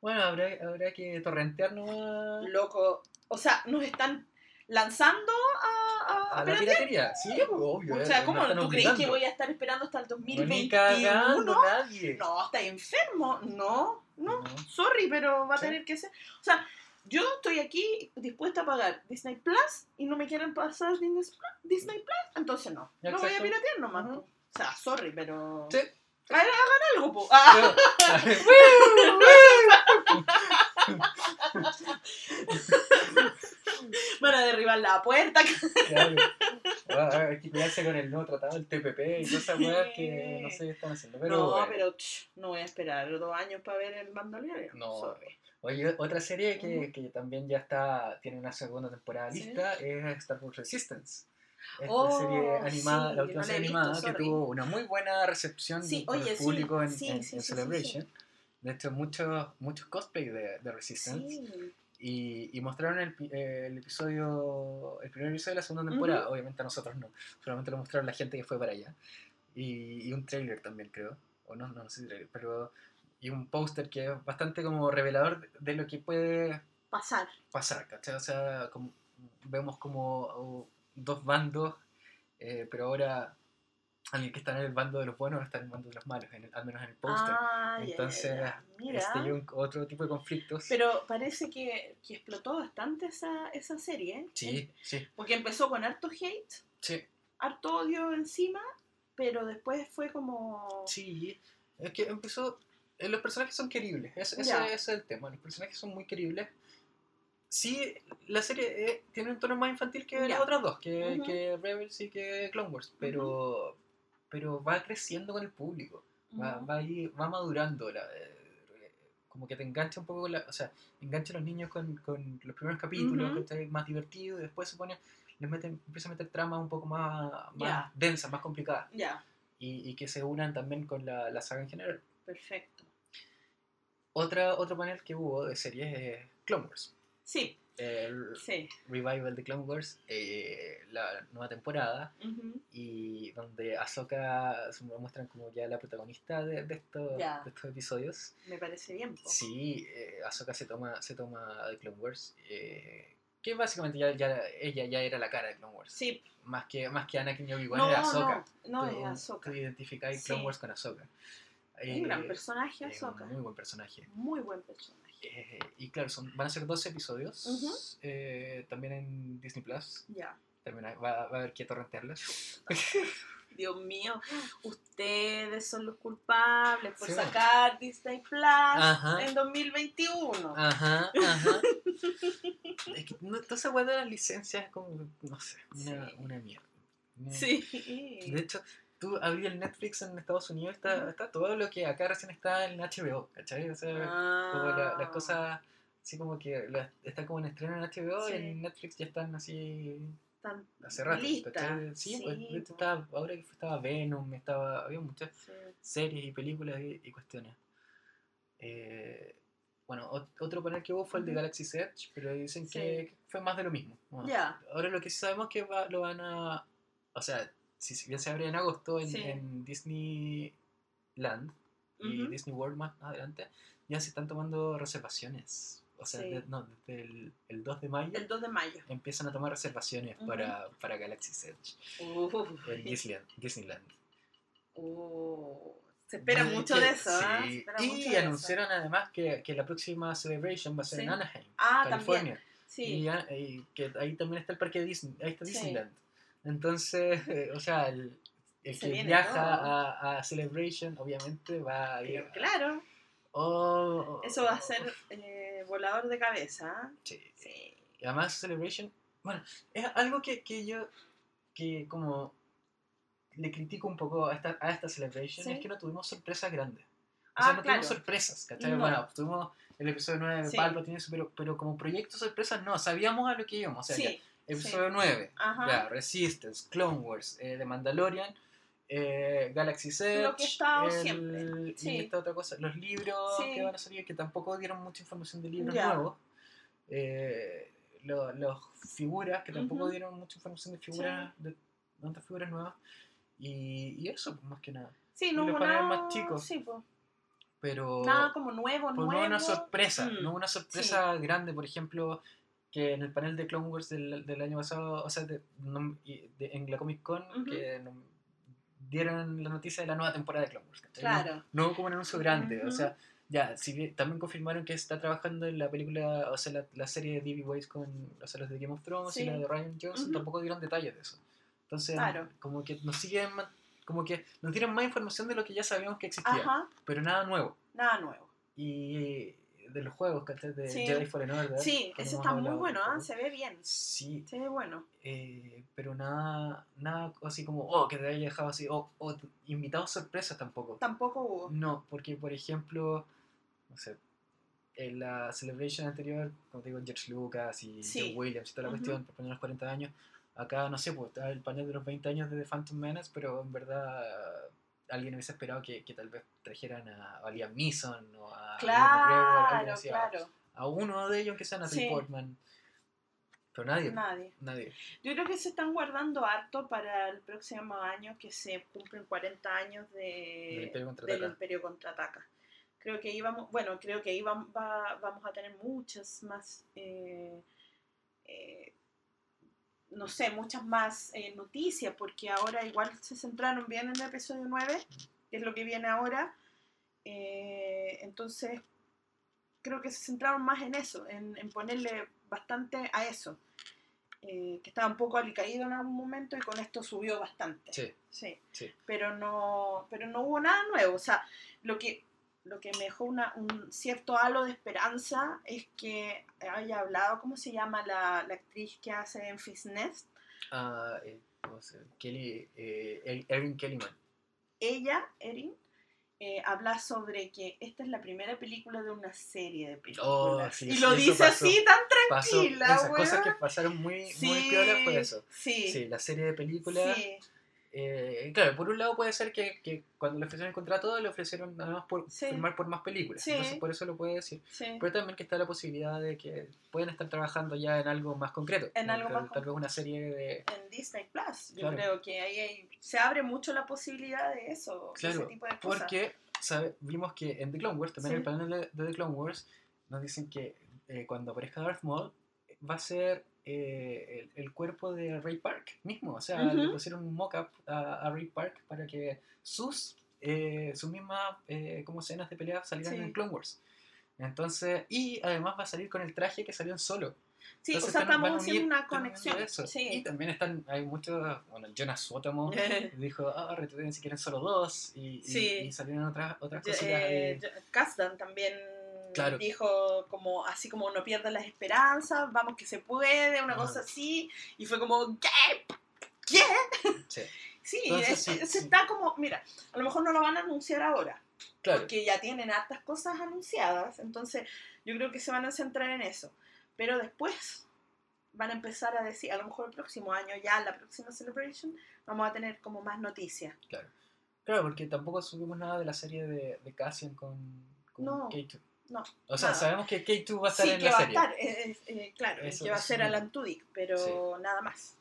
Bueno, habrá, habrá que torrentear nomás Loco, o sea, nos están lanzando a, a, a la piratería. Sí, obvio. O eh, sea, nos ¿cómo? están ¿Tú crees que voy a estar esperando hasta el No, ni cagando 2021? nadie. No, está enfermo. No, no, No. sorry, pero va a Sí. tener que ser. O sea, yo estoy aquí dispuesta a pagar Disney Plus y no me quieren pasar Disney Plus, Disney Plus entonces no. No voy a Exacto. piratear nomás. Ujú. po. O sea, sorry, pero. Sí. Hagan hagan algo, po. Ah, van a derribar la puerta. Claro. haber que cuidarse con el nuevo tratado del TPP y todas esas weas que no sé qué están haciendo. Pero no, bueno. pero ch, no voy a esperar dos años para ver el Mandalorian. No. sorry. Oye, otra serie que, que también ya está tiene una segunda temporada Sí. lista es Star Wars Resistance. Esta Oh, serie animada, sí, la última no serie visto, animada que sorry. tuvo una muy buena recepción Sí, por oye, el sí, público en, Celebration. De hecho, muchos muchos cosplay de, de Resistance. Sí. Y, y mostraron el, eh, el episodio, el primer episodio de la segunda temporada. Obviamente a nosotros no, solamente lo mostraron la gente que fue para allá. Y, y un trailer también, creo. O no, no, no sé si trailer, pero. Y un póster que es bastante como revelador de, de lo que puede Pasar. pasar, ¿cachai? O sea, como, vemos como uh, dos bandos, eh, pero ahora alguien que está en el bando de los buenos está en el bando de los malos, en el- al menos en el póster. Ah, Entonces, este y un- otro tipo de conflictos. Pero parece que, que explotó bastante esa, esa serie. ¿eh? sí, sí, Porque empezó con harto hate, sí. harto odio encima, pero después fue como... Sí, es que empezó. eh, Los personajes son queribles, es- ese, Ya. ese es el tema. Los personajes son muy queribles. Sí, la serie eh, tiene un tono más infantil que Ya. las otras dos, que, Ujú. que Rebels y que Clone Wars, pero, pero va creciendo con el público, va, va, ahí- va madurando. La, eh, como que te engancha un poco con la. O sea, engancha a los niños con, con los primeros capítulos, que está más divertido, y después se pone. Les meten, empieza a meter tramas un poco más, más densas, más complicadas Ya, y, y que se unan también con la, la saga en general. perfecto. Otra, otro panel que hubo de series es Clone Wars. Sí, El sí. revival de Clone Wars, eh, la nueva temporada, y donde Ahsoka se muestran como ya la protagonista de, de estos, Ya. de estos episodios. Me parece bien. po. Sí, eh, Ahsoka se toma, se toma de Clone Wars, eh, que básicamente ya, ya, ella ya era la cara de Clone Wars. Sí, Más que, más que Anakin y Obi-Wan no, era Ahsoka. no, no Tú- es Ahsoka. Tú identificáis Clone Sí. Wars con Ahsoka. Un gran personaje un Ahsoka. muy buen personaje. Muy buen personaje. Eh, y claro, son, van a ser 12 episodios. Eh, también en Disney Plus. Ya. También hay- va, va a haber que torrentearlas. Dios mío, ustedes son los culpables por Sí. sacar Disney Plus Ajá. en 2021. Ajá, ajá. es que no, toda esa weá de las licencias es como, no sé, una, Sí. una mierda. Sí. De hecho, tú abrí el Netflix en Estados Unidos, está, Ujú. está todo lo que acá recién está en HBO, ¿cachai? O sea, como la- las Ah. cosas así como que las- están como en estreno en HBO Sí. y en Netflix ya están así Tan hace rato. lista. ¿cachai? Sí, pues, hecho po. estaba, ahora que estaba Venom, estaba, había muchas Sí. series y películas y, y cuestiones. Eh, bueno, ot- otro panel que hubo fue el de. Galaxy Edge, pero dicen Sí. que, fue más de lo mismo. Bueno, Ya. Ahora lo que sí sabemos es que va- lo van a... O sea, si bien se abre en agosto en, Sí. en Disneyland y. Disney World más adelante, ya se están tomando reservaciones. O sea, Sí. de- no, desde el, el 2 de mayo El 2 de mayo. empiezan a tomar reservaciones para, para Galaxy Edge Uf. en Disneyland. Disneyland. Uh, se espera Y mucho que- de eso, ¿ah? sí, mucho Y eso. anunciaron además que, que la próxima Celebration va a ser en Anaheim, Ah, California. también. Sí. Y, que ahí también está el parque de Disney, ahí está Sí. Entonces, eh, o sea, el, el Se que viaja a, a Celebration obviamente va a ir. Pero claro, Oh, eso va a ser eh, volador de cabeza. ¿ah? Sí. Sí. Y además Celebration, bueno, es algo que, que yo, que como le critico un poco a esta, a esta Celebration, Sí. es que no tuvimos sorpresas grandes. O Ah, sea, no claro. tuvimos sorpresas, ¿cachai? No. Bueno, tuvimos el episodio 9 de Sí. Palpatine, pero, pero como proyecto sorpresas no, sabíamos a lo que íbamos. O sea, ya, Sí. Episodio sí. 9, Ajá. ya, Resistance, Clone Wars, eh, The Mandalorian, eh, Galaxy Edge, Lo que ha estado el- siempre, y sí. esta otra cosa, los libros Sí. que van a salir, que tampoco dieron mucha información de libros Ya. nuevos, eh, lo- los figuras, que tampoco dieron mucha información de figuras, de otras figuras nuevas, y, y eso, pues, más que nada. Sí, y no hubo nada. más chicos. Sí, pues. Pero... Nada como nuevo, Pues nuevo. no una sorpresa, Mm, no una sorpresa grande, por ejemplo, que en el panel de Clone Wars del, del año pasado, o sea, de- no- y de- en la Comic Con, Ujú. que no- dieron la noticia de la nueva temporada de Clone Wars. ¿cachai? No- Claro. No, hubo como un anuncio grande, o Ujú. sea, ya, si también confirmaron que está trabajando en la película, o sea, la, la serie de D.B. Weiss con o sea, los de Game of Thrones y Sí. la de Ryan Johnson, Ujú. tampoco dieron detalles de eso. Entonces, Claro. como que nos siguen, como que nos dieron más información de lo que ya sabíamos que existía, Ajá. pero nada nuevo. Nada nuevo. Y de los juegos, ¿cachai? De Sí. Jedi Fallen Order. Sí, ese está muy bueno, tampoco. se ve bien. Sí, Se ve bueno. eh, pero nada, nada así como, oh, que te haya dejado así, o o invitados sorpresas tampoco. Tampoco hubo. No, porque por ejemplo, no sé, en la celebration anterior, como te digo, George Lucas y Sí. John Williams y toda la Ujú. cuestión, por poner los 40 años, acá no sé, pues está el panel de los 20 años de The Phantom Menace, pero en verdad alguien hubiese esperado que, que tal vez trajeran a, a Liam Neeson o a Ewan McGregor, alguien Claro, así, a- claro. a, uno de ellos que sea Natalie Sí. Portman. Pero nadie, Nadie. nadie. Yo creo que se están guardando harto para el próximo año que se cumplen 40 años de, Del Imperio del Contraataca. Imperio Contraataca. Creo que ahí vamos, bueno, creo que ahí vam- va- vamos a tener muchas más, eh, eh, no sé, muchas más eh, noticias, porque ahora igual se centraron bien en el episodio 9, que es lo que viene ahora. Eh, entonces, creo que se centraron más en eso, en, en ponerle bastante a eso. eh, que estaba un poco alicaído en algún momento y con esto subió bastante. Sí, Sí, sí. pero no, pero no hubo nada nuevo. O sea, lo que, lo que me dejó una, un cierto halo de esperanza es que haya hablado, ¿cómo se llama la, la actriz que hace en Nest? Ah, eh, ¿cómo se llama? Kelly, eh, Er- Erin Kellyman. Ella, Erin, eh, habla sobre que esta es la primera película de una serie de películas. Oh, sí, y sí, lo dice pasó. así tan Pasó, tranquila, esas cosas que pasaron muy, muy Sí, piola fue eso. Sí, Sí, la serie de películas. Eh, claro, por un lado puede ser que, que cuando le ofrecieron el contrato le ofrecieron además por Sí. firmar por más películas. Sí. Entonces por eso lo puede decir. sí. Pero también que está la posibilidad de que pueden estar trabajando ya en algo más concreto. En algo tal, más tal vez una serie de... en Disney Plus. Yo Claro. creo que ahí hay- se abre mucho la posibilidad de eso, Claro, ese tipo de cosas. Porque sabe, vimos que en The Clone Wars, también en el panel de, de The Clone Wars, nos dicen que eh, cuando aparezca Darth Maul va a ser eh, el, el cuerpo de Ray Park mismo. O sea, le pusieron un mock-up a, a Ray Park para que sus, eh, sus mismas eh, como escenas de pelea salieran Sí. en Clone Wars. Entonces, y además va a salir con el traje que salió en solo. sí, o Entonces sea, están- van a estamos haciendo una conexión. eso. Y Sí. también están, hay muchos, bueno, Jonas Suotamo dijo, ah, retuiten si quieren solo dos, y, Sí. salieron otras, otras cositas eh, Kasdan también Claro. dijo como así como no pierdan las esperanzas, vamos que se puede, una Ajá. cosa así, y fue como ¿qué? ¿Qué? Sí. Sí, Entonces, es- sí, es- sí. está como, mira, a lo mejor no lo van a anunciar ahora, Claro, porque ya tienen hartas cosas anunciadas, entonces yo creo que se van a centrar en eso. Pero después van a empezar a decir, a lo mejor el próximo año, ya la próxima celebration, vamos a tener como más noticias. claro. Claro, porque tampoco subimos nada de la serie de, de Cassian con, con No, K2. No, O sea, nada. sabemos que K2 va a estar sí, en que la va serie. a estar, eh, eh, eh, claro, Eso- que va a ser. Alan Tudyk, pero nada más.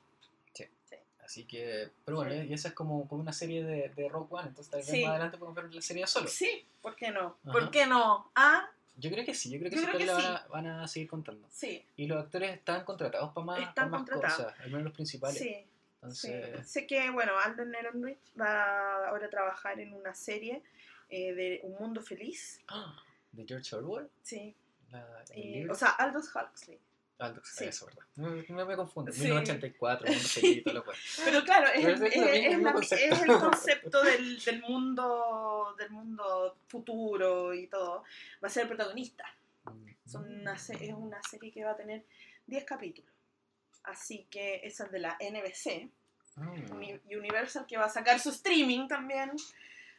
Así que, pero bueno, Sí. y esa es como, como una serie de, de Rogue One, entonces tal vez Sí. más adelante podemos ver la serie solo. Sí, ¿por qué no? Ajá. ¿Por qué no? Ah, Yo creo que sí, yo creo que Yo creo que sí. la van a, van a seguir contando. sí, Y los actores están contratados para más, Están para más cosas, al menos los principales. sí. sí. Entonces, Sé que, bueno, Alden Ehrenreich va ahora a trabajar en una serie eh, de Un Mundo Feliz. ¡ah! De George Orwell, Sí. la, Eh, o sea, Aldous Huxley. Aldous, sí. eso, ¿verdad? No, me confundo. Sí. 1984, mundo Sí. todo lo cual. Pero claro, es, Pero el, es es- es la- el concepto del, del mundo del mundo futuro y todo. Va a ser el protagonista. Son una es una serie que va a tener 10 capítulos. Así que esa es de la NBC. Mm. Uni- Universal que va a sacar su streaming también.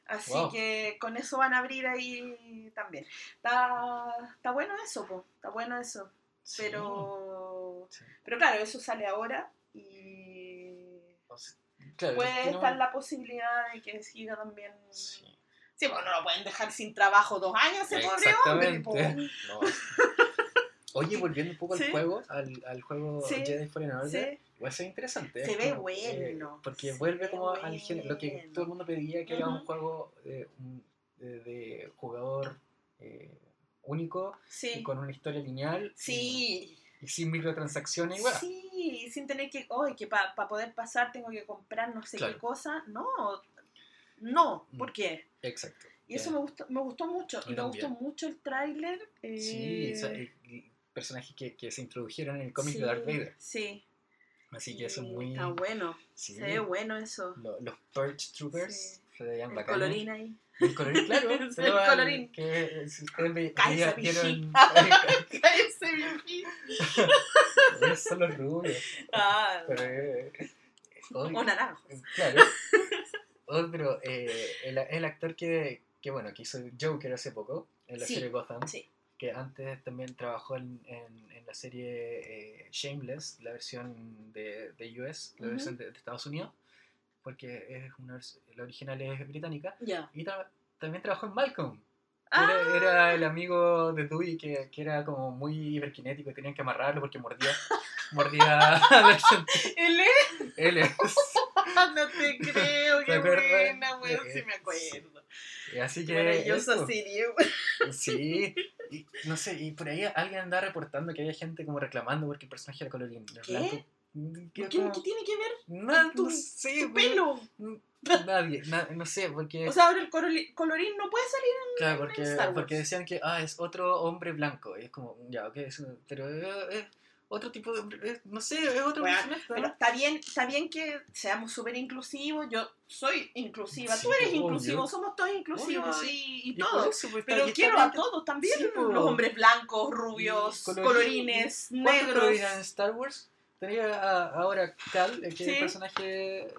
Así Wow. que con eso van a abrir ahí también. Está, está bueno eso, po, está bueno eso. Sí. Pero, Sí. pero claro, eso sale ahora y O sea, claro, puede estar la posibilidad de que siga también. Sí. Sí, bueno, no lo pueden dejar sin trabajo dos años ese pobre hombre. po. No. Oye, volviendo un poco al juego, al, al juego. Jedi Fallen Order, Igual es interesante. Se ve como, eh, bueno, porque se vuelve ve como al género, lo que todo el mundo pedía, que era un juego eh, de, de jugador eh, único y sí. con una historia lineal y- Sí. y, sin microtransacciones y bueno. Sí, sin tener que, hoy que para poder pasar tengo que comprar no sé Claro. qué cosa. No, no, Mm. ¿por qué? Exacto. Y eso Eh, me gustó, me gustó mucho. Y me gustó mucho el tráiler. eh, Sí, o sea, y- y personajes que, que se introdujeron en el cómic sí, de Darth Vader. Sí. Así que eso es muy... Está bueno. sí, Se ve bueno eso. lo- los Purge Troopers Sí. se veían El bacanes. colorín ahí. El colorín, claro. El al- colorín. Que si ustedes ve- Cállese, vieron. Cállese, son los rubios. Ah, Pero. eh, hoy- o naranjo. Claro. Otro, eh, el, el actor que, que, bueno, que hizo Joker hace poco, en la Sí, serie Gotham, Sí. Que antes también trabajó en, en, en la serie eh, Shameless, la versión de, de US, la versión de, de Estados Unidos, porque es una, la original es británica, y tra- también trabajó en Malcolm. Ah, Era, era el amigo de Dewey que, que era como muy hiperkinético y tenían que amarrarlo porque mordía, mordía él es. Él es. No te creo, ¿Te qué buena, weón. Sí, Eh, me acuerdo. Y Así que. Maravillosa eso. serie. Sí, y, no sé, y por ahí alguien anda reportando que había gente como reclamando porque el personaje era colorín ¿Qué? blanco. ¿Qué, como- qué tiene que ver No, tu- no sé, tu pelo? Nadie, na- no sé, porque. O sea, ahora el colorín no puede salir claro, en porque, Star Wars. porque decían que ah, es otro hombre blanco. Y es como, ya, ok, es un- pero es, es otro tipo de no sé, es otro Bueno, personaje. Pero está bien, está bien que seamos súper inclusivos. Yo soy inclusiva, Sí, tú eres obvio. inclusivo, somos todos inclusivos Obvio y, y Y por todo. eso, pues, Pero quiero a todos también, Sí, po. los hombres blancos, rubios, colorines, ¿Cuántos negros. colorines en Star Wars? Tenía a- ahora Cal, que es el personaje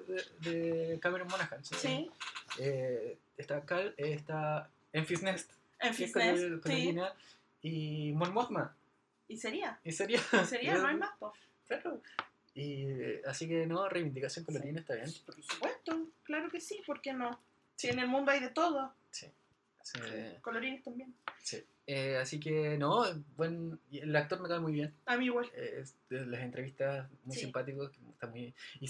de, de Cameron Monaghan. ¿sí? Sí, Eh, está Cal, eh, está Enfys Nest, en que es fitness, color- sí. colorina, y Mon Mothma. Y sería, Y sería. y sería, no hay más. po. Claro. Y eh, así que no, reivindicación colorina está bien. Por supuesto, claro que sí, ¿por qué no? Si en el mundo hay de todo, Sí. colorines también. sí. Eh, así que no, buen, el actor me cae muy bien. A mí igual. Eh, es las entrevistas muy Sí. simpático, está muy. Y,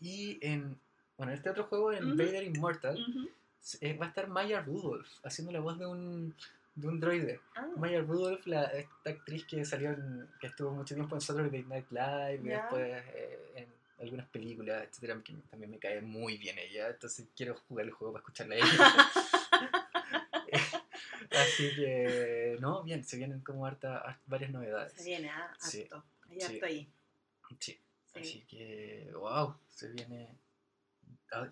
y en. Bueno, en este otro juego, en. Vader Immortal, eh, va a estar Maya Rudolph haciendo la voz de un, de un droide. Ah, Maya Rudolph, la, esta actriz que salió en- que estuvo mucho tiempo en Saturday Night Live y después eh, en algunas películas, etcétera, que también me cae muy bien ella, entonces quiero jugar el juego para escucharla a ella. Así que, no, bien, se vienen como harta, hart- varias novedades. se viene, ah, Sí. harto. Hay Sí. harto ahí. Sí, Sí. así que, wow, se viene...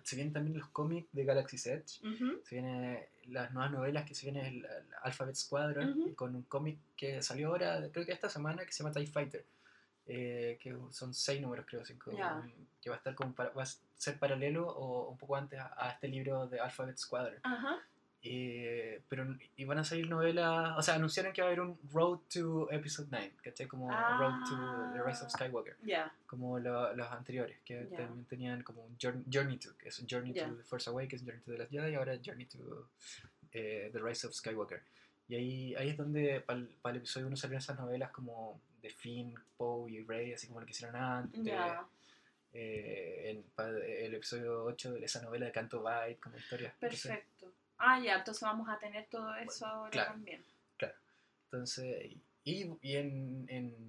Se vienen también los cómics de Galaxy's Edge. Se vienen las nuevas novelas que se viene el, el Alphabet Squadron con un cómic que salió ahora, creo que esta semana, que se llama TIE Fighter. eh, que son seis números, creo, cinco. Que va a estar como para- va a ser paralelo o un poco antes a, a este libro de Alphabet Squadron. Ajá. Eh, pero y van a salir novelas, o sea, anunciaron que va a haber un Road to Episode 9, ¿cachai? Como Road to The Rise of Ah. Skywalker Ya. como lo- los anteriores, que Ya. también tenían como un Journey, Journey to, que es Journey Ya. to The Force Awakens, Journey to The Last Jedi, y ahora Journey to eh, The Rise of Skywalker. Y ahí, ahí es donde para el, episodio 1 salieron esas novelas como de Finn, Poe y Rey, así como lo que hicieron antes. Eh, en, el episodio 8 de esa novela de Canto Bight, como historia. Entonces- Perfecto. Ah, ya, entonces vamos a tener todo eso ahora claro. también. Entonces, y, y en, en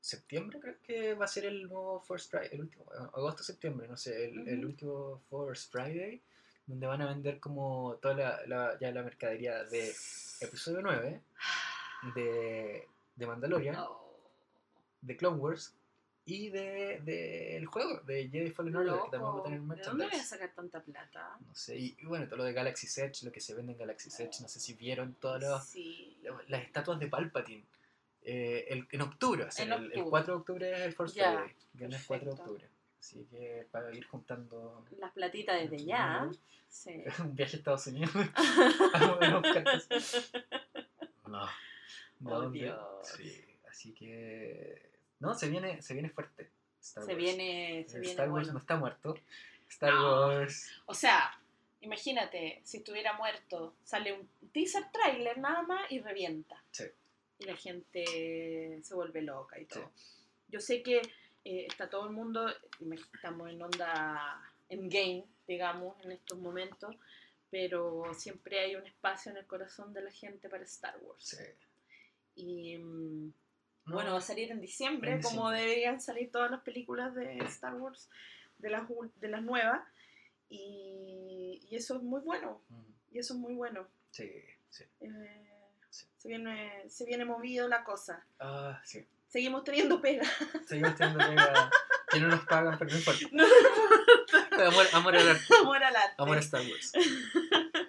septiembre creo que va a ser el nuevo Force Friday, el último, agosto-septiembre, no sé, el, el último Force Friday, donde van a vender como toda la, la- ya la mercadería de episodio 9, de, de Mandalorian, Oh, de Clone Wars y de, de el juego, de Jedi Fallen Order, que también va a tener ¿De dónde voy a merchandise. sacar tanta plata? No sé, y, y bueno, todo lo de Galaxy Edge, lo que se vende en Galaxy Edge, no sé si vieron todos los Sí. las estatuas de Palpatine. eh, el, en octubre, o sea, En el, el octubre. 4 de octubre es el Force Ya, Friday. Viene el 4 de octubre. Así que para ir juntando Las platitas desde ya. Sí. un viaje a Estados Unidos. No. ¿De Oh, dónde? Dios. Sí, así que. No, se viene, se viene fuerte. Star Se Wars. viene, se Eh, viene Star Wars bueno. no está muerto. Star No. Wars. O sea, imagínate, si estuviera muerto, sale un teaser trailer nada más y revienta. Sí. Y la gente se vuelve loca y todo. Yo sé que eh, está todo el mundo, estamos en onda en game, digamos, en estos momentos, pero siempre hay un espacio en el corazón de la gente para Star Wars. Sí. Y mm, No, bueno, va a salir en diciembre, En como diciembre. deberían salir todas las películas de Star Wars, de las, de las nuevas. Y, y eso es muy bueno, mm, y eso es muy bueno. Sí, sí. Eh, Sí. se, viene, se viene movido la cosa. Ah, sí. Seguimos teniendo pega. Seguimos teniendo pega que no nos pagan, pero no importa. No amor, amor al arte. Amor al arte. Amor a Star Wars.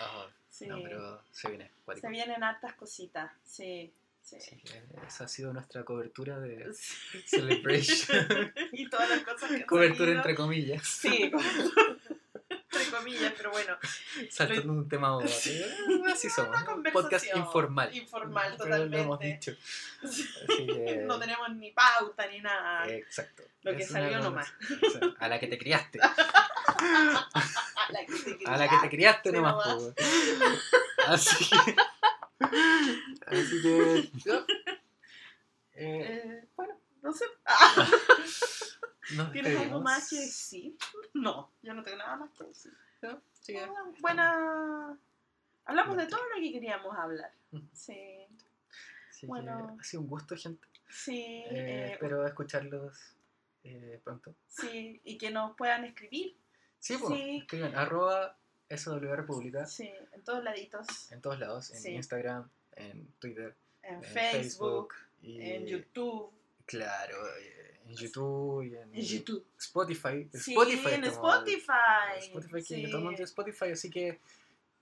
Ah, Sí. No, pero se viene. cuático. Se vienen hartas cositas, sí. Sí. Esa ha sido nuestra cobertura de Sí. Celebration. y todas las cosas que cobertura entre comillas. Sí, entre comillas, pero bueno. Saltando un tema boba. Eh, Así somos. Una Podcast informal. Informal, Pero Lo hemos totalmente. dicho. Así que. No tenemos ni pauta ni nada. Exacto. Lo que Es salió sea, A la que te criaste. A la que te A la que te criaste Sí, nomás. nomás. weón. Así que. Así que. eh, Eh, bueno, no sé. ¿Tienes algo más que decir? No, yo no tengo nada más que decir. ¿No? Que, Ah, buena. Hablamos de todo lo que queríamos hablar. Sí, así bueno. ha sido un gusto, gente. sí, Eh, eh, espero escucharlos eh, pronto. sí, y que nos puedan escribir. Sí, pues. Sí. Escriban arroba SW República Sí, en todos laditos. en todos lados. En Sí. Instagram, en Twitter, En, en Facebook, y, en YouTube. Claro, eh, en YouTube y en, En YouTube. Spotify. Sí, Spotify en Spotify. Spotify, que sí. todo el Spotify, así que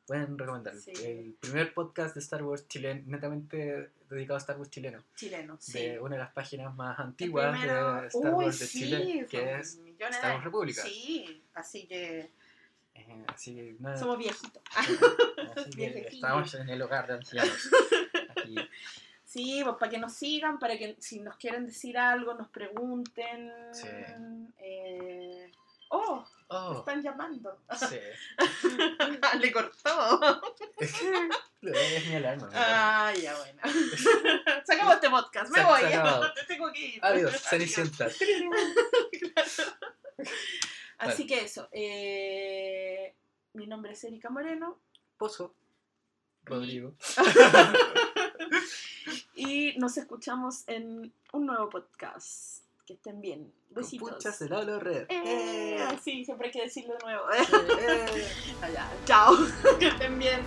pueden recomendarlo. Sí. El primer podcast de Star Wars chileno, netamente dedicado a Star Wars chileno, Chileno, sí. de una de las páginas más El antiguas primero- de Star Uy, Wars de sí, Chile, que es Star Wars. República. Sí, así que Eh, así que nada, somos viejitos. estamos en el hogar de ancianos. Aquí. Sí, pues para que nos sigan, para que si nos quieren decir algo, nos pregunten. Sí. Eh, Oh, Oh, están llamando. sí. Le cortó. Es mi alarma. Ah, ya bueno. Sacamos este podcast, me Se- voy. se. Tengo que ir. Adiós, Cenicienta. Así que eso. eh, mi nombre es Erika Moreno Pozo. Rodrigo. y nos escuchamos en un nuevo podcast. Que estén bien. Besitos. Puchas habla red. Eh, sí, siempre hay que decirlo de nuevo. Eh, eh. Allá. Chao. Que estén bien.